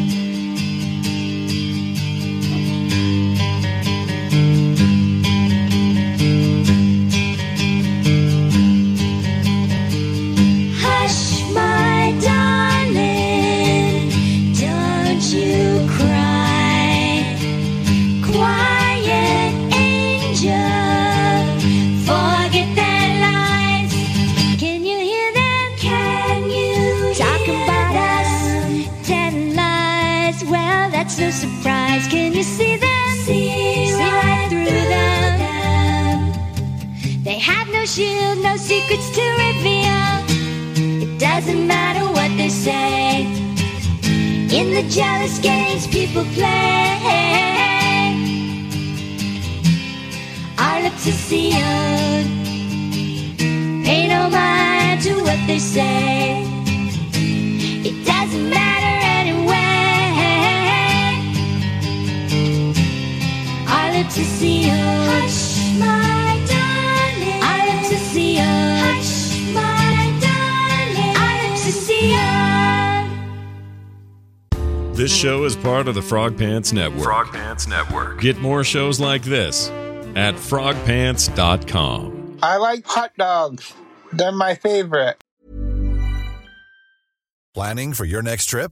S11: No surprise. Can you see them? See, see right through them. They have no shield, no secrets to reveal. It doesn't matter what they say. In the jealous games people play, our lips are sealed. Pay no mind to what they say. Our lips are sealed. Hush, my darling. Our lips are sealed. Hush, my darling. Our lips are sealed.
S12: This show is part of the Frog Pants Network.
S4: Frog Pants Network.
S12: Get more shows like this at frogpants.com.
S13: I like hot dogs. They're my favorite.
S14: Planning for your next trip?